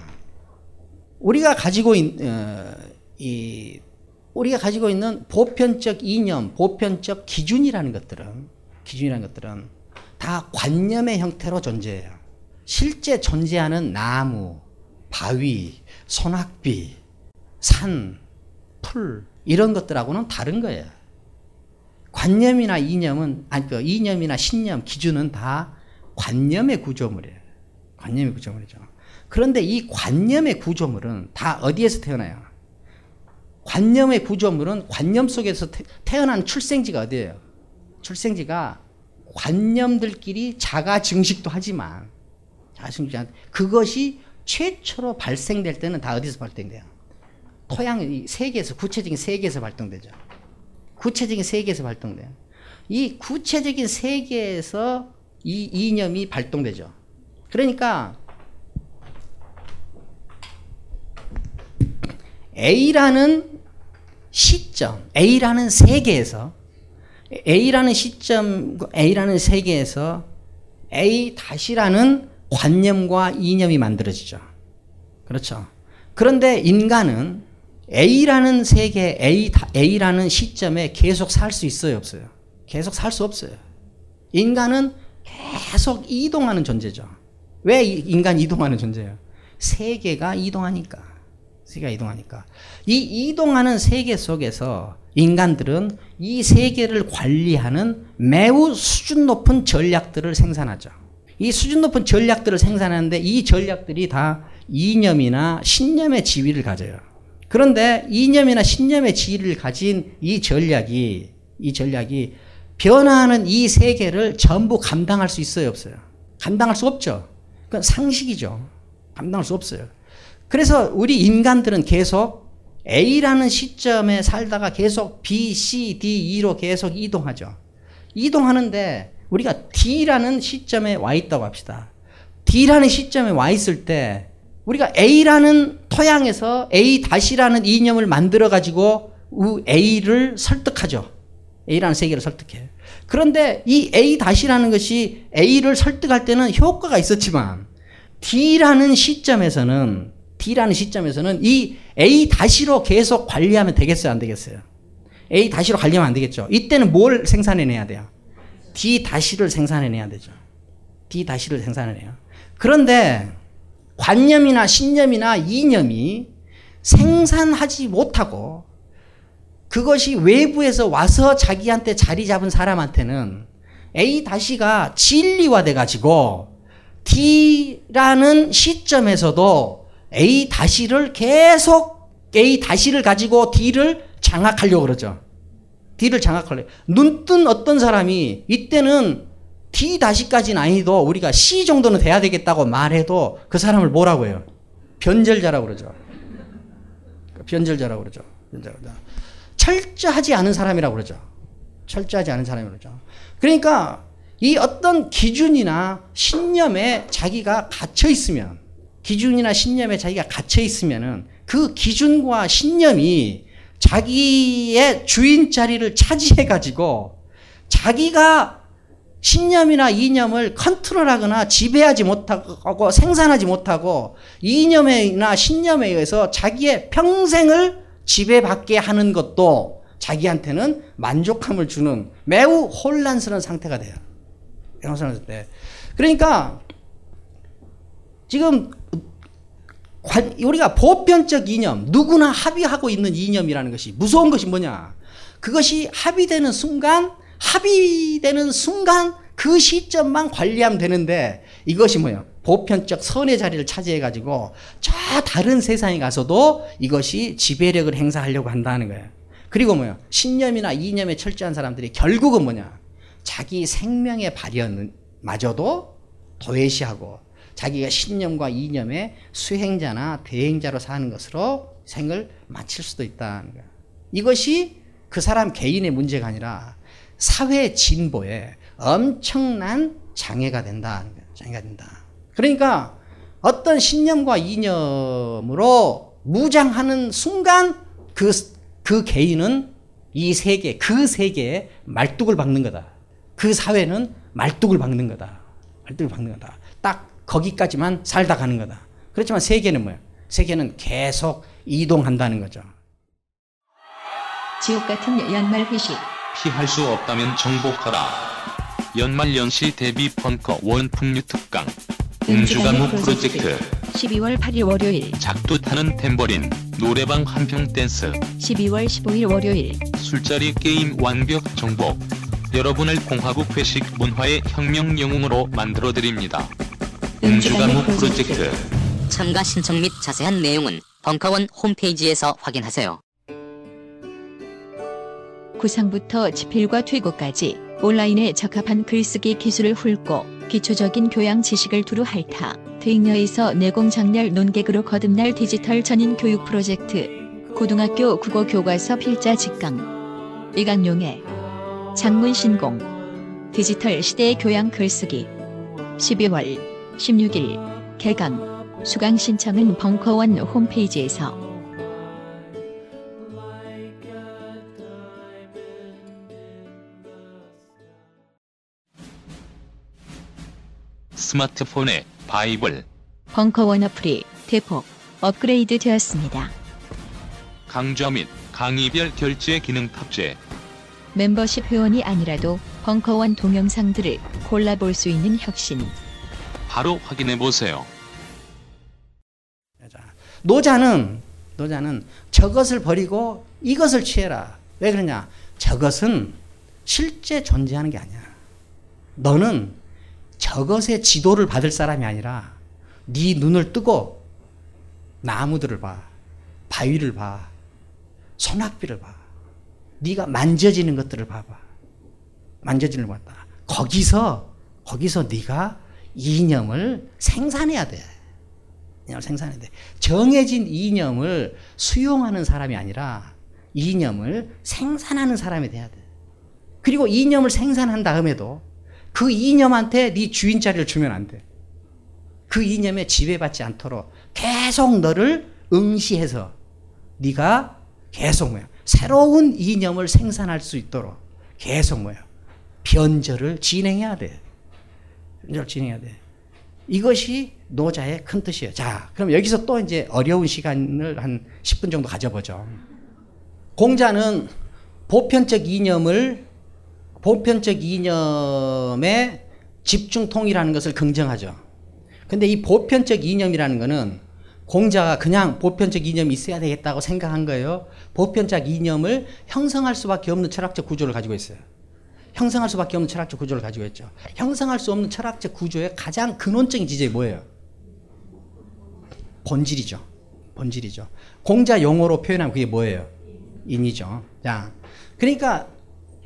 Speaker 5: 우리가 가지고 있, 어, 이, 우리가 가지고 있는 보편적 이념, 보편적 기준이라는 것들은, 기준이라는 것들은 다 관념의 형태로 존재해요. 실제 존재하는 나무, 바위, 소낙비, 산, 풀, 이런 것들하고는 다른 거예요. 관념이나 이념은, 아니, 그 이념이나 신념, 기준은 다 관념의 구조물이에요. 관념의 구조물이죠. 그런데 이 관념의 구조물은 다 어디에서 태어나요? 관념의 구조물은 관념 속에서 태 어난 출생지가 어디예요? 출생지가 관념들끼리 자가 증식도 하지만 자가 증식 그것이 최초로 발생될 때는 다 어디서 발생돼요? 토양 세계에서 구체적인 세계에서 발동되죠. 구체적인 세계에서 발동돼요. 이 구체적인 세계에서 이 이념이 발동되죠. 그러니까 A라는 시점, A라는 세계에서 A라는 시점, A라는 세계에서 A 다시라는 관념과 이념이 만들어지죠. 그렇죠. 그런데 인간은 A라는 세계, A, A라는 시점에 계속 살 수 있어요, 없어요? 계속 살 수 없어요. 인간은 계속 이동하는 존재죠. 왜 인간 이동하는 존재예요? 세계가 이동하니까. 세계가 이동하니까. 이 이동하는 세계 속에서 인간들은 이 세계를 관리하는 매우 수준 높은 전략들을 생산하죠. 이 수준 높은 전략들을 생산하는데 이 전략들이 다 이념이나 신념의 지위를 가져요. 그런데 이념이나 신념의 지위를 가진 이 전략이 이 전략이 변화하는 이 세계를 전부 감당할 수 있어요, 없어요? 감당할 수 없죠. 그건 상식이죠. 감당할 수 없어요. 그래서 우리 인간들은 계속 A라는 시점에 살다가 계속 B, C, D, E로 계속 이동하죠. 이동하는데 우리가 D라는 시점에 와 있다고 합시다. D라는 시점에 와 있을 때 우리가 A라는 토양에서 A 다시라는 이념을 만들어 가지고 A를 설득하죠. A라는 세계를 설득해. 그런데 이 A 다시라는 것이 A를 설득할 때는 효과가 있었지만 D라는 시점에서는 D라는 시점에서는 이 A 다시로 계속 관리하면 되겠어요, 안 되겠어요? A 다시로 가려면 안 되겠죠. 이때는 뭘 생산해내야 돼요? D 다시를 생산해내야 되죠. D 다시를 생산해내요. 그런데 관념이나 신념이나 이념이 생산하지 못하고 그것이 외부에서 와서 자기한테 자리 잡은 사람한테는 A 다시가 진리화 돼 가지고 D라는 시점에서도 A 다시를 계속 A 다시를 가지고 D를 장악하려고 그러죠. D를 장악하려. 눈뜬 어떤 사람이 이때는 D 다시까지는 아니도 우리가 C 정도는 돼야 되겠다고 말해도 그 사람을 뭐라고 해요? 변절자라고 그러죠. 변절자라고 그러죠. 변절자. 철저하지 않은 사람이라고 그러죠. 철저하지 않은 사람이라고 그러죠. 그러니까 이 어떤 기준이나 신념에 자기가 갇혀 있으면 기준이나 신념에 자기가 갇혀 있으면은 그 기준과 신념이 자기의 주인 자리를 차지해 가지고 자기가 신념이나 이념을 컨트롤하거나 지배하지 못하고 생산하지 못하고 이념이나 신념에 의해서 자기의 평생을 지배받게 하는 것도 자기한테는 만족함을 주는 매우 혼란스러운 상태가 돼요. 혼란스러운 때. 그러니까 지금 우리가 보편적 이념, 누구나 합의하고 있는 이념이라는 것이 무서운 것이 뭐냐? 그것이 합의되는 순간, 합의되는 순간 그 시점만 관리하면 되는데 이것이 뭐예요? 보편적 선의 자리를 차지해가지고 저 다른 세상에 가서도 이것이 지배력을 행사하려고 한다는 거예요. 그리고 뭐예요? 신념이나 이념에 철저한 사람들이 결국은 뭐냐? 자기 생명의 발현마저도 도외시하고 자기가 신념과 이념의 수행자나 대행자로 사는 것으로 생을 마칠 수도 있다는 거예요. 이것이 그 사람 개인의 문제가 아니라 사회 진보에 엄청난 장애가 거예요. 장애가 된다. 그러니까 어떤 신념과 이념으로 무장하는 순간 그, 그 개인은 이 세계, 그 세계에 말뚝을 박는 거다. 그 사회는 말뚝을 박는 거다. 말뚝을 박는 거다. 딱 거기까지만 살다 가는 거다. 그렇지만 세계는 뭐야? 세계는 계속 이동한다는 거죠.
Speaker 4: 지옥 같은 연말 회식.
Speaker 9: 피할 수 없다면 정복하라. 연말 연시 대비 벙커원 풍류 특강. 음주가무 프로젝트.
Speaker 4: 12월 8일 월요일.
Speaker 9: 작두 타는 탬버린. 노래방 한평 댄스.
Speaker 4: 12월 15일 월요일.
Speaker 9: 술자리 게임 완벽 정복. 여러분을 공화국 회식 문화의 혁명 영웅으로 만들어드립니다. 음주가무 프로젝트.
Speaker 10: 참가 신청 및 자세한 내용은 벙커원 홈페이지에서 확인하세요.
Speaker 4: 구상부터 지필과 퇴고까지 온라인에 적합한 글쓰기 기술을 훑고 기초적인 교양 지식을 두루 핥아 대잉여에서 내공장렬 논객으로 거듭날 디지털 전인 교육 프로젝트 고등학교 국어 교과서 필자 직강 이강용의 장문 신공 디지털 시대의 교양 글쓰기 12월 16일 개강 수강 신청은 벙커원 홈페이지에서
Speaker 9: 스마트폰에 바이블
Speaker 4: 벙커원 어플이 대폭 업그레이드 되었습니다.
Speaker 9: 강좌 및 강의별 결제 기능 탑재
Speaker 4: 멤버십 회원이 아니라도 벙커원 동영상들을 골라볼 수 있는 혁신.
Speaker 9: 바로 확인해 보세요.
Speaker 5: 노자는 노자는 저것을 버리고 이것을 취해라. 왜 그러냐? 저것은 실제 존재하는 게 아니야. 너는 저것의 지도를 받을 사람이 아니라 네 눈을 뜨고 나무들을 봐. 바위를 봐. 소낙비를 봐. 네가 만져지는 것들을 봐봐. 만져지는 것 같다. 거기서 거기서 네가 이념을 생산해야 돼. 이념을 생산해야 돼. 정해진 이념을 수용하는 사람이 아니라 이념을 생산하는 사람이 돼야 돼. 그리고 이념을 생산한 다음에도 그 이념한테 네 주인 자리를 주면 안 돼. 그 이념에 지배받지 않도록 계속 너를 응시해서 네가 계속 뭐야 새로운 이념을 생산할 수 있도록 계속 뭐야 변절을 진행해야 돼. 변절 진행해야 돼. 이것이 노자의 큰 뜻이에요. 자, 그럼 여기서 또 이제 어려운 시간을 한 10분 정도 가져보죠. 공자는 보편적 이념을 보편적 이념의 집중 통일하는 것을 긍정하죠. 근데 이 보편적 이념이라는 거는 공자가 그냥 보편적 이념이 있어야 되겠다고 생각한 거예요. 보편적 이념을 형성할 수밖에 없는 철학적 구조를 가지고 있어요. 형성할 수밖에 없는 철학적 구조를 가지고 있죠. 형성할 수 없는 철학적 구조의 가장 근원적인 지점이 뭐예요? 본질이죠. 본질이죠. 공자 용어로 표현하면 그게 뭐예요? 인이죠. 자, 그러니까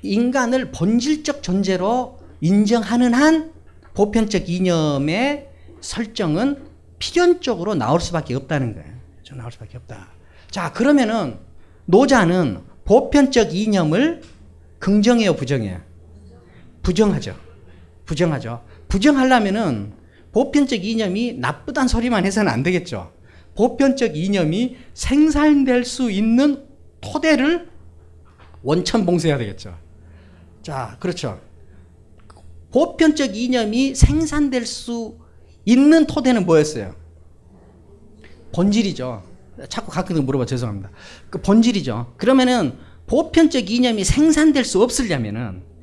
Speaker 5: 인간을 본질적 존재로 인정하는 한 보편적 이념의 설정은 필연적으로 나올 수밖에 없다는 거예요. 저 나올 수밖에 없다. 자, 그러면은 노자는 보편적 이념을 긍정해요, 부정해요? 부정하죠. 부정하죠. 부정하려면은 보편적 이념이 나쁘단 소리만 해서는 안 되겠죠. 보편적 이념이 생산될 수 있는 토대를 원천 봉쇄해야 되겠죠. 자, 그렇죠. 보편적 이념이 생산될 수 있는 토대는 뭐였어요? 본질이죠. 자꾸 가끔 물어봐 죄송합니다. 그 본질이죠. 그러면은 보편적 이념이 생산될 수 없으려면은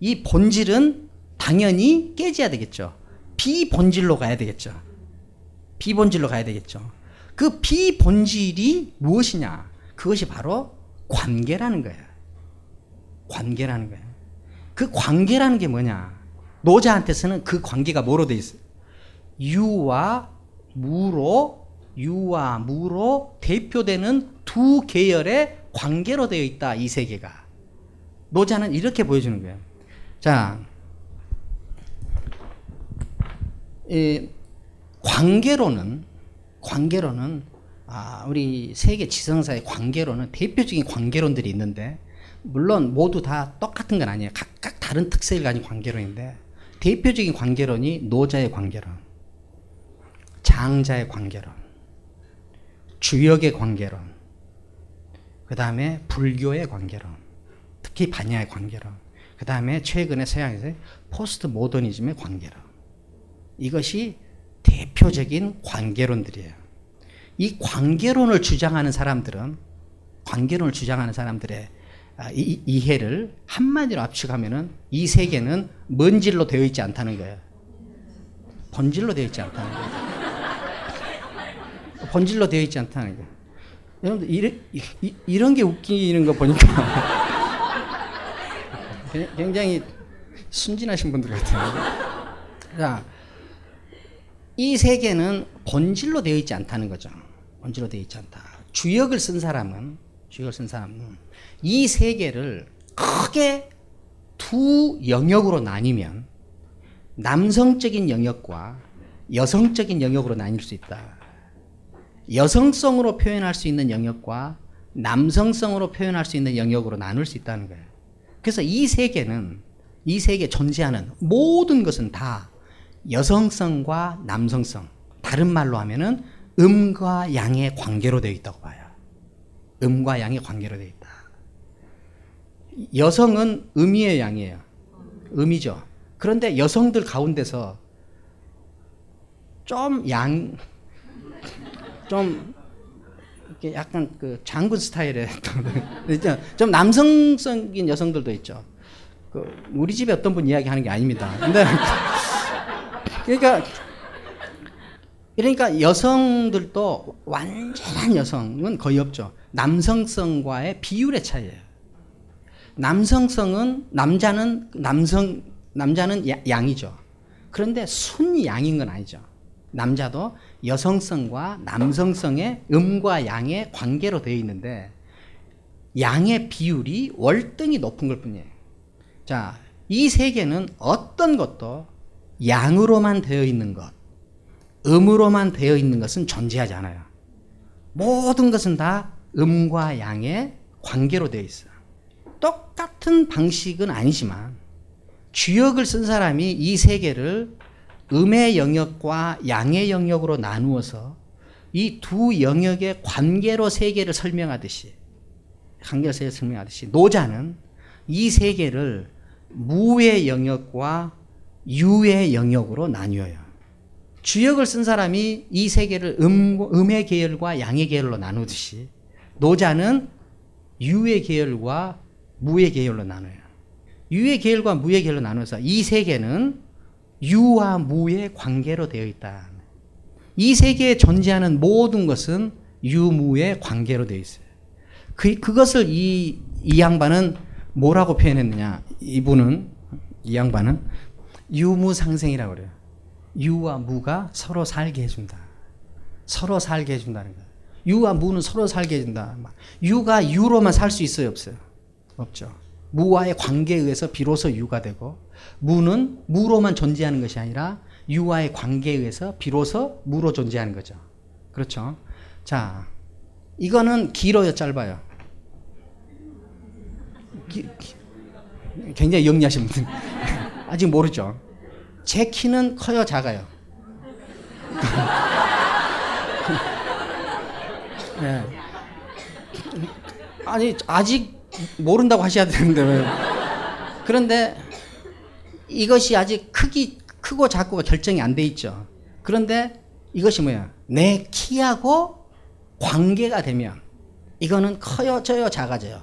Speaker 5: 이 본질은 당연히 깨져야 되겠죠. 비본질로 가야 되겠죠. 비본질로 가야 되겠죠. 그 비본질이 무엇이냐? 그것이 바로 관계라는 거예요. 관계라는 거예요. 그 관계라는 게 뭐냐? 노자한테서는 그 관계가 뭐로 돼 있어요? 유와 무로 유와 무로 대표되는 두 계열의 관계로 되어 있다 이 세계가 노자는 이렇게 보여주는 거예요. 자, 이 관계로는 관계로는 아, 우리 세계 지성사의 관계로는 대표적인 관계론들이 있는데 물론 모두 다 똑같은 건 아니에요. 각각 다른 특색을 가진 관계론인데 대표적인 관계론이 노자의 관계론, 장자의 관계론, 주역의 관계론, 그 다음에 불교의 관계론, 특히 반야의 관계론, 그 다음에 최근에 서양에서 포스트 모더니즘의 관계론. 이것이 대표적인 관계론들이에요. 이 관계론을 주장하는 사람들은 관계론을 주장하는 사람들의 아, 이, 이해를 한마디로 압축하면은 이 세계는 먼질로 되어 있지 않다는 거예요. 본질로 되어 있지 않다는 거예요. 본질로 되어 있지 않다는 거예요. 여러분들 이래, 이, 이런 게 웃기는 거 보니까 굉장히 순진하신 분들 같아요. 자, 이 세계는 본질로 되어 있지 않다는 거죠. 본질로 되어 있지 않다. 주역을 쓴 사람은 주역을 쓴 사람은 이 세계를 크게 두 영역으로 나뉘면 남성적인 영역과 여성적인 영역으로 나뉠 수 있다. 여성성으로 표현할 수 있는 영역과 남성성으로 표현할 수 있는 영역으로 나눌 수 있다는 거예요. 그래서 이 세계는 이 세계에 존재하는 모든 것은 다 여성성과 남성성, 다른 말로 하면은 음과 양의 관계로 되어 있다고 봐요. 음과 양의 관계로 되어 있다. 여성은 음이의 양이에요. 음이죠. 그런데 여성들 가운데서 좀 양, 좀 약간 그 장군 스타일의 좀 남성적인 여성들도 있죠. 그 우리 집에 어떤 분 이야기하는 게 아닙니다. 근데 그러니까 그러니까 여성들도 완전한 여성은 거의 없죠. 남성성과의 비율의 차이예요. 남성성은 남자는 남성 남자는 야, 양이죠. 그런데 순양인 건 아니죠. 남자도 여성성과 남성성의 음과 양의 관계로 되어 있는데 양의 비율이 월등히 높은 것 뿐이에요. 자, 이 세계는 어떤 것도 양으로만 되어 있는 것, 음으로만 되어 있는 것은 존재하지 않아요. 모든 것은 다 음과 양의 관계로 되어 있어요. 똑같은 방식은 아니지만 주역을 쓴 사람이 이 세계를 음의 영역과 양의 영역으로 나누어서 이 두 영역의 관계로 세계를 설명하듯이 관계로 세계를 설명하듯이 노자는 이 세계를 무의 영역과 유의 영역으로 나뉘어요. 주역을 쓴 사람이 이 세계를 음, 음의 계열과 양의 계열로 나누듯이 노자는 유의 계열과 무의 계열로 나눠요. 유의 계열과 무의 계열로 나눠서 이 세계는 유와 무의 관계로 되어 있다. 이 세계에 존재하는 모든 것은 유무의 관계로 되어 있어요. 그, 그것을 이, 이 양반은 뭐라고 표현했느냐? 이분은, 이 양반은 유무상생이라고 그래요. 유와 무가 서로 살게 해준다. 서로 살게 해준다는 거예요. 유와 무는 서로 살게 해준다. 유가 유로만 살 수 있어요, 없어요? 없죠. 무와의 관계에 의해서 비로소 유가 되고, 무는 무로만 존재하는 것이 아니라 유와의 관계에 의해서 비로소 무로 존재하는 거죠. 그렇죠? 자, 이거는 길어요, 짧아요? 기, 기, 굉장히 영리하신 분. 아직 모르죠? 제 키는 커요, 작아요? 네. 아니, 아직 모른다고 하셔야 되는데, 왜. 그런데 이것이 아직 크기, 크고 작고가 결정이 안 돼 있죠. 그런데 이것이 뭐야? 내 키하고 관계가 되면 이거는 커요, 져요, 작아져요.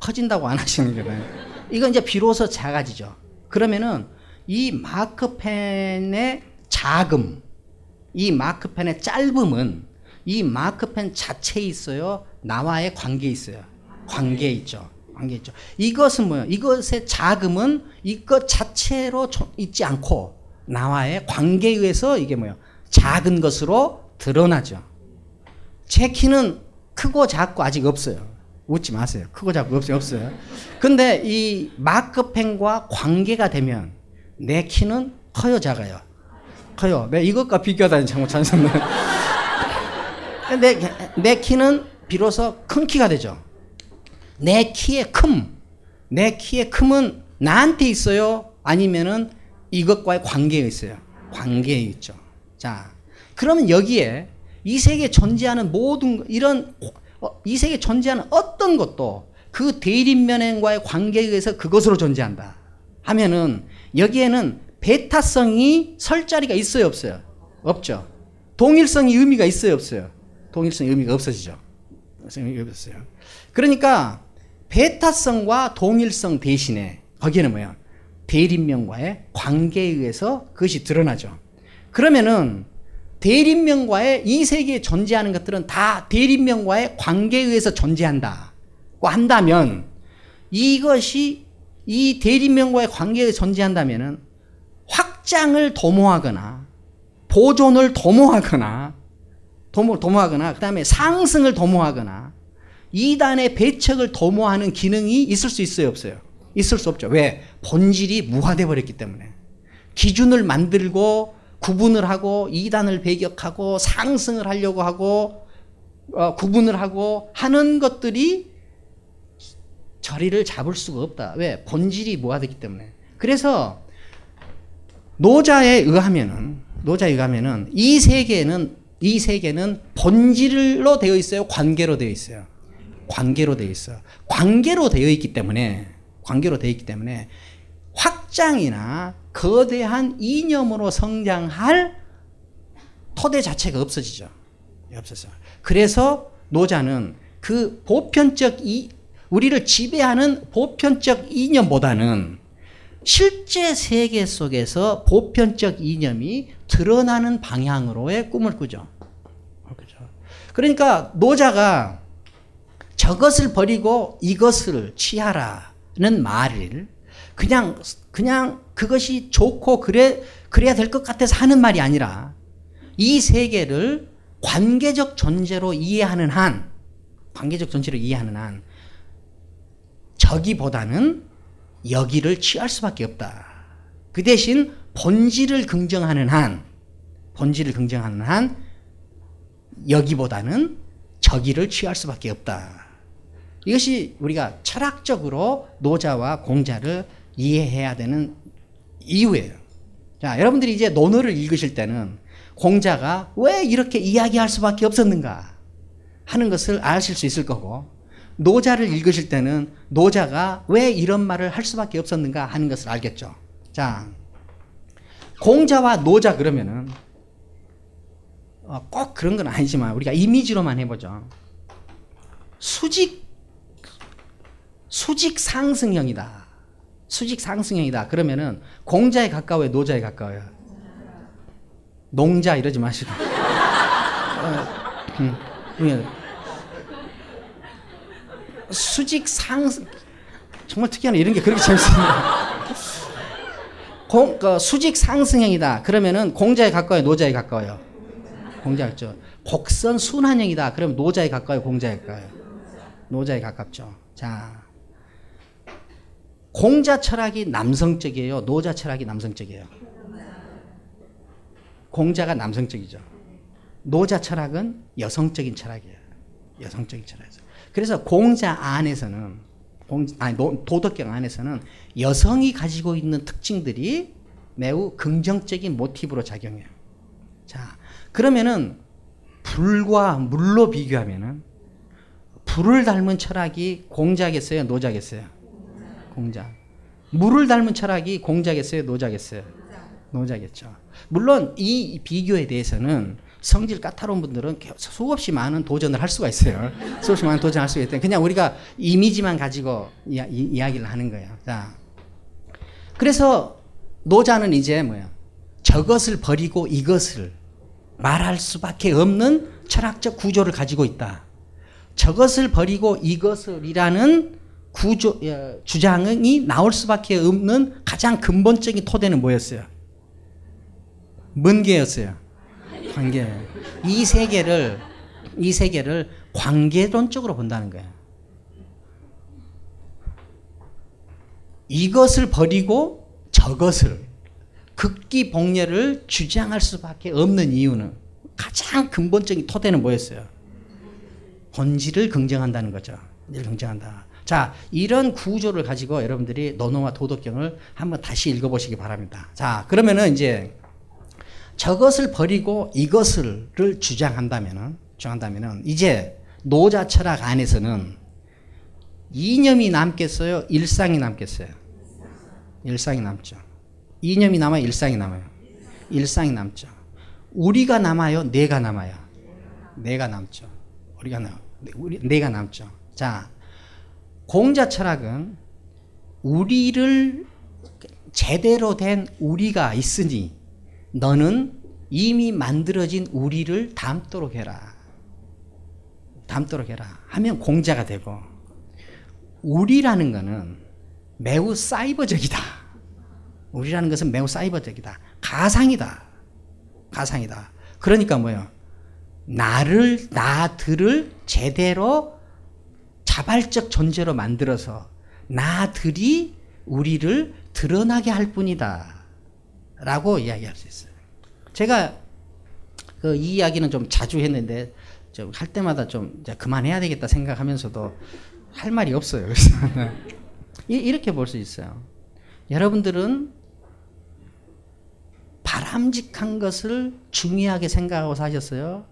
Speaker 5: 커진다고 안 하시는 거예요. 이건 이제 비로소 작아지죠. 그러면은 이 마크펜의 작음, 이 마크펜의 짧음은 이 마크펜 자체에 있어요. 나와의 관계에 있어요. 관계에 있죠. 관계 있죠. 이것은 뭐예요? 이것의 자금은 이것 자체로 있지 않고 나와의 관계에 의해서 이게 뭐예요? 작은 것으로 드러나죠. 제 키는 크고 작고 아직 없어요. 웃지 마세요. 크고 작고 없어요. 없어요. 근데 이 마크펜과 관계가 되면 내 키는 커요, 작아요? 커요. 내 이것과 비교하다니 참 찬성을. 내, 내 키는 비로소 큰 키가 되죠. 내 키의 큼, 내 키의 큼은 나한테 있어요? 아니면은 이것과의 관계에 있어요? 관계에 있죠. 자, 그러면 여기에 이 세계에 존재하는 모든 이런 어, 이 세계에 존재하는 어떤 것도 그 대립면과의 관계에 의해서 그것으로 존재한다. 하면은 여기에는 베타성이 설 자리가 있어요, 없어요? 없죠. 동일성이 의미가 있어요, 없어요? 동일성이 의미가 없어지죠. 없어요. 그러니까 베타성과 동일성 대신에 거기에는 뭐야? 대립면과의 관계에 의해서 그것이 드러나죠. 그러면은 대립면과의 이 세계에 존재하는 것들은 다 대립면과의 관계에 의해서 존재한다고 한다면 이것이 이 대립면과의 관계에 존재한다면은 확장을 도모하거나 보존을 도모하거나 도모, 도모하거나 그 다음에 상승을 도모하거나 이단의 배척을 도모하는 기능이 있을 수 있어요, 없어요? 있을 수 없죠. 왜? 본질이 무화돼 버렸기 때문에. 기준을 만들고 구분을 하고 이단을 배격하고 상승을 하려고 하고 어, 구분을 하고 하는 것들이 자리를 잡을 수가 없다. 왜? 본질이 무화되기 때문에. 그래서 노자에 의하면은 노자에 의하면은 이 세계는 이 세계는 본질로 되어 있어요. 관계로 되어 있어요. 관계로 되어 있어. 관계로 되어 있기 때문에 관계로 되어 있기 때문에 확장이나 거대한 이념으로 성장할 토대 자체가 없어지죠. 없어져. 그래서 노자는 그 보편적 이 우리를 지배하는 보편적 이념보다는 실제 세계 속에서 보편적 이념이 드러나는 방향으로의 꿈을 꾸죠. 그러니까 노자가 저것을 버리고 이것을 취하라는 말을 그냥 그냥 그것이 좋고 그래 그래야 될 것 같아서 하는 말이 아니라 이 세계를 관계적 존재로 이해하는 한 관계적 존재로 이해하는 한 저기보다는 여기를 취할 수밖에 없다. 그 대신 본질을 긍정하는 한 본질을 긍정하는 한 여기보다는 저기를 취할 수밖에 없다. 이것이 우리가 철학적으로 노자와 공자를 이해해야 되는 이유예요. 자, 여러분들이 이제 논어를 읽으실 때는 공자가 왜 이렇게 이야기할 수밖에 없었는가 하는 것을 아실 수 있을 거고, 노자를 읽으실 때는 노자가 왜 이런 말을 할 수밖에 없었는가 하는 것을 알겠죠. 자, 공자와 노자 그러면은 어, 꼭 그런 건 아니지만 우리가 이미지로만 해보죠. 수직 수직 상승형이다. 수직 상승형이다. 그러면은 공자에 가까워요, 노자에 가까워요. 농자 이러지 마시고. 어, 음, 예. 수직 상승 정말 특이하네 이런 게 그렇게 재밌습니다. 공, 그 수직 상승형이다. 그러면은 공자에 가까워요, 노자에 가까워요. 공자에 가죠. 곡선 순환형이다. 그럼 노자에 가까워요, 공자에 가까워요. 노자에 가깝죠. 자, 공자 철학이 남성적이에요, 노자 철학이 남성적이에요. 공자가 남성적이죠. 노자 철학은 여성적인 철학이에요. 여성적인 철학이죠. 그래서 공자 안에서는 공, 아니, 노, 도덕경 안에서는 여성이 가지고 있는 특징들이 매우 긍정적인 모티브로 작용해요. 자, 그러면은 불과 물로 비교하면은 불을 닮은 철학이 공자겠어요, 노자겠어요? 공자. 물을 닮은 철학이 공자겠어요, 노자겠어요? 노자겠죠. 물론 이 비교에 대해서는 성질 까다로운 분들은 수없이 많은 도전을 할 수가 있어요. 수없이 많은 도전을 할 수가 있대. 그냥 우리가 이미지만 가지고 이야, 이 야기를 하는 거예요. 자. 그래서 노자는 이제 뭐야? 저것을 버리고 이것을 말할 수밖에 없는 철학적 구조를 가지고 있다. 저것을 버리고 이것을이라는 구조 어, 주장이 나올 수밖에 없는 가장 근본적인 토대는 뭐였어요? 뭔게였어요? 관계. 이 세계를 이 세계를 관계론적으로 본다는 거예요. 이것을 버리고 저것을 극기 복례를 주장할 수밖에 없는 이유는 가장 근본적인 토대는 뭐였어요? 본질을 긍정한다는 거죠. 본질을 긍정한다. 자, 이런 구조를 가지고 여러분들이 노노와 도덕경을 한번 다시 읽어보시기 바랍니다. 자, 그러면은 이제 저것을 버리고 이것을를 주장한다면은, 주장한다면은 이제 노자 철학 안에서는 이념이 남겠어요? 일상이 남겠어요? 일상이 남죠. 이념이 남아요? 일상이 남아요? 일상이 남죠. 우리가 남아요? 내가 남아요? 내가 남죠. 우리가 남, 우리, 내가 남죠. 자, 공자 철학은 우리를 제대로 된 우리가 있으니 너는 이미 만들어진 우리를 담도록 해라. 담도록 해라. 하면 공자가 되고 우리라는 것은 매우 사이버적이다. 우리라는 것은 매우 사이버적이다. 가상이다. 가상이다. 그러니까 뭐예요? 나를, 나들을 제대로 자발적 존재로 만들어서 나들이 우리를 드러나게 할 뿐이다. 라고 이야기할 수 있어요. 제가 그 이 이야기는 좀 자주 했는데 좀 할 때마다 좀 그만해야 되겠다 생각하면서도 할 말이 없어요. 이렇게 볼 수 있어요. 여러분들은 바람직한 것을 중요하게 생각하고 사셨어요?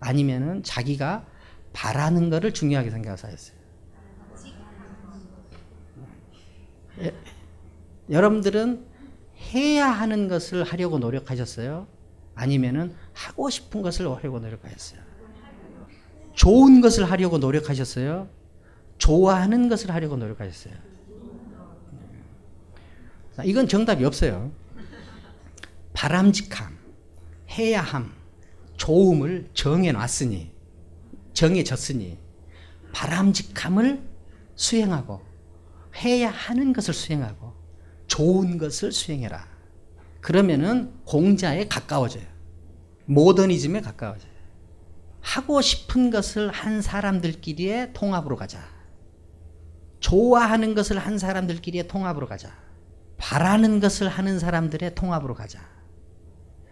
Speaker 5: 아니면은 자기가 바라는 것을 중요하게 생각하고 사셨어요? 예, 여러분들은 해야 하는 것을 하려고 노력하셨어요? 아니면은 하고 싶은 것을 하려고 노력하셨어요? 좋은 것을 하려고 노력하셨어요? 좋아하는 것을 하려고 노력하셨어요? 이건 정답이 없어요. 바람직함, 해야함, 좋음을 정해놨으니, 정해졌으니, 바람직함을 수행하고, 해야 하는 것을 수행하고, 좋은 것을 수행해라. 그러면은 공자에 가까워져요. 모더니즘에 가까워져요. 하고 싶은 것을 한 사람들끼리의 통합으로 가자. 좋아하는 것을 한 사람들끼리의 통합으로 가자. 바라는 것을 하는 사람들의 통합으로 가자.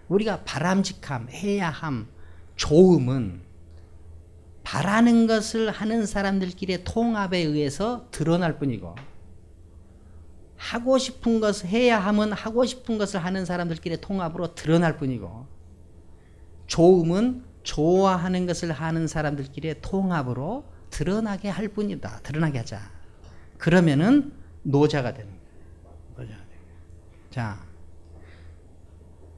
Speaker 5: 우리가 바람직함, 해야함, 좋음은 바라는 것을 하는 사람들끼리의 통합에 의해서 드러날 뿐이고 하고 싶은 것을 해야 함은 하고 싶은 것을 하는 사람들끼리의 통합으로 드러날 뿐이고 좋음은 좋아하는 것을 하는 사람들끼리의 통합으로 드러나게 할 뿐이다. 드러나게 하자. 그러면은. 노자가 되는 거예요. 자,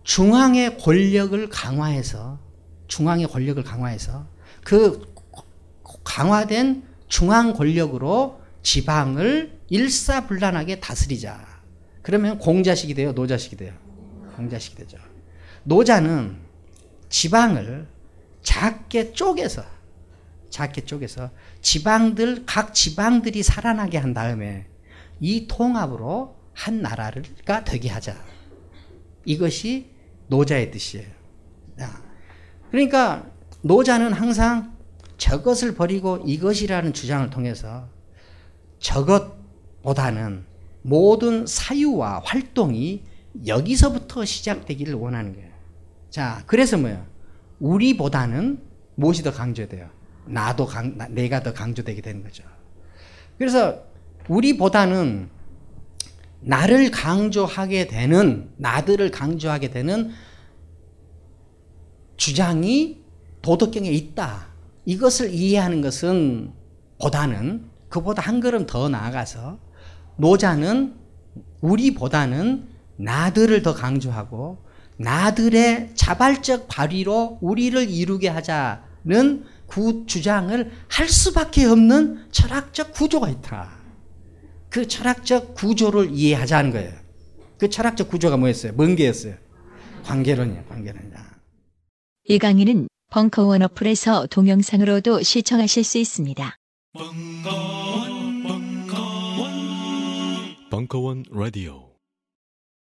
Speaker 5: 중앙의 권력을 강화해서 중앙의 권력을 강화해서 그 강화된 중앙 권력으로 지방을 일사불란하게 다스리자. 그러면 공자식이 돼요, 노자식이 돼요. 공자식이 되죠. 노자는 지방을 작게 쪼개서 작게 쪼개서 지방들 각 지방들이 살아나게 한 다음에 이 통합으로 한 나라가 되게 하자. 이것이 노자의 뜻이에요. 그러니까 노자는 항상 저것을 버리고 이것이라는 주장을 통해서 저것 보다는 모든 사유와 활동이 여기서부터 시작되기를 원하는 거예요. 자, 그래서 뭐예요? 우리보다는 무엇이 더 강조돼요? 나도 강, 내가 더 강조되게 되는 거죠. 그래서 우리보다는 나를 강조하게 되는, 나들을 강조하게 되는 주장이 도덕경에 있다. 이것을 이해하는 것은 보다는 그보다 한 걸음 더 나아가서 노자는 우리보다는 나들을 더 강조하고 나들의 자발적 발휘로 우리를 이루게 하자는 그 주장을 할 수밖에 없는 철학적 구조가 있다. 그 철학적 구조를 이해하자는 거예요. 그 철학적 구조가 뭐였어요? 뭔 게였어요? 관계론이에요, 관계론이야.
Speaker 4: 이 강의는 벙커원 어플에서 동영상으로도 시청하실 수 있습니다.
Speaker 11: 벙커원 라디오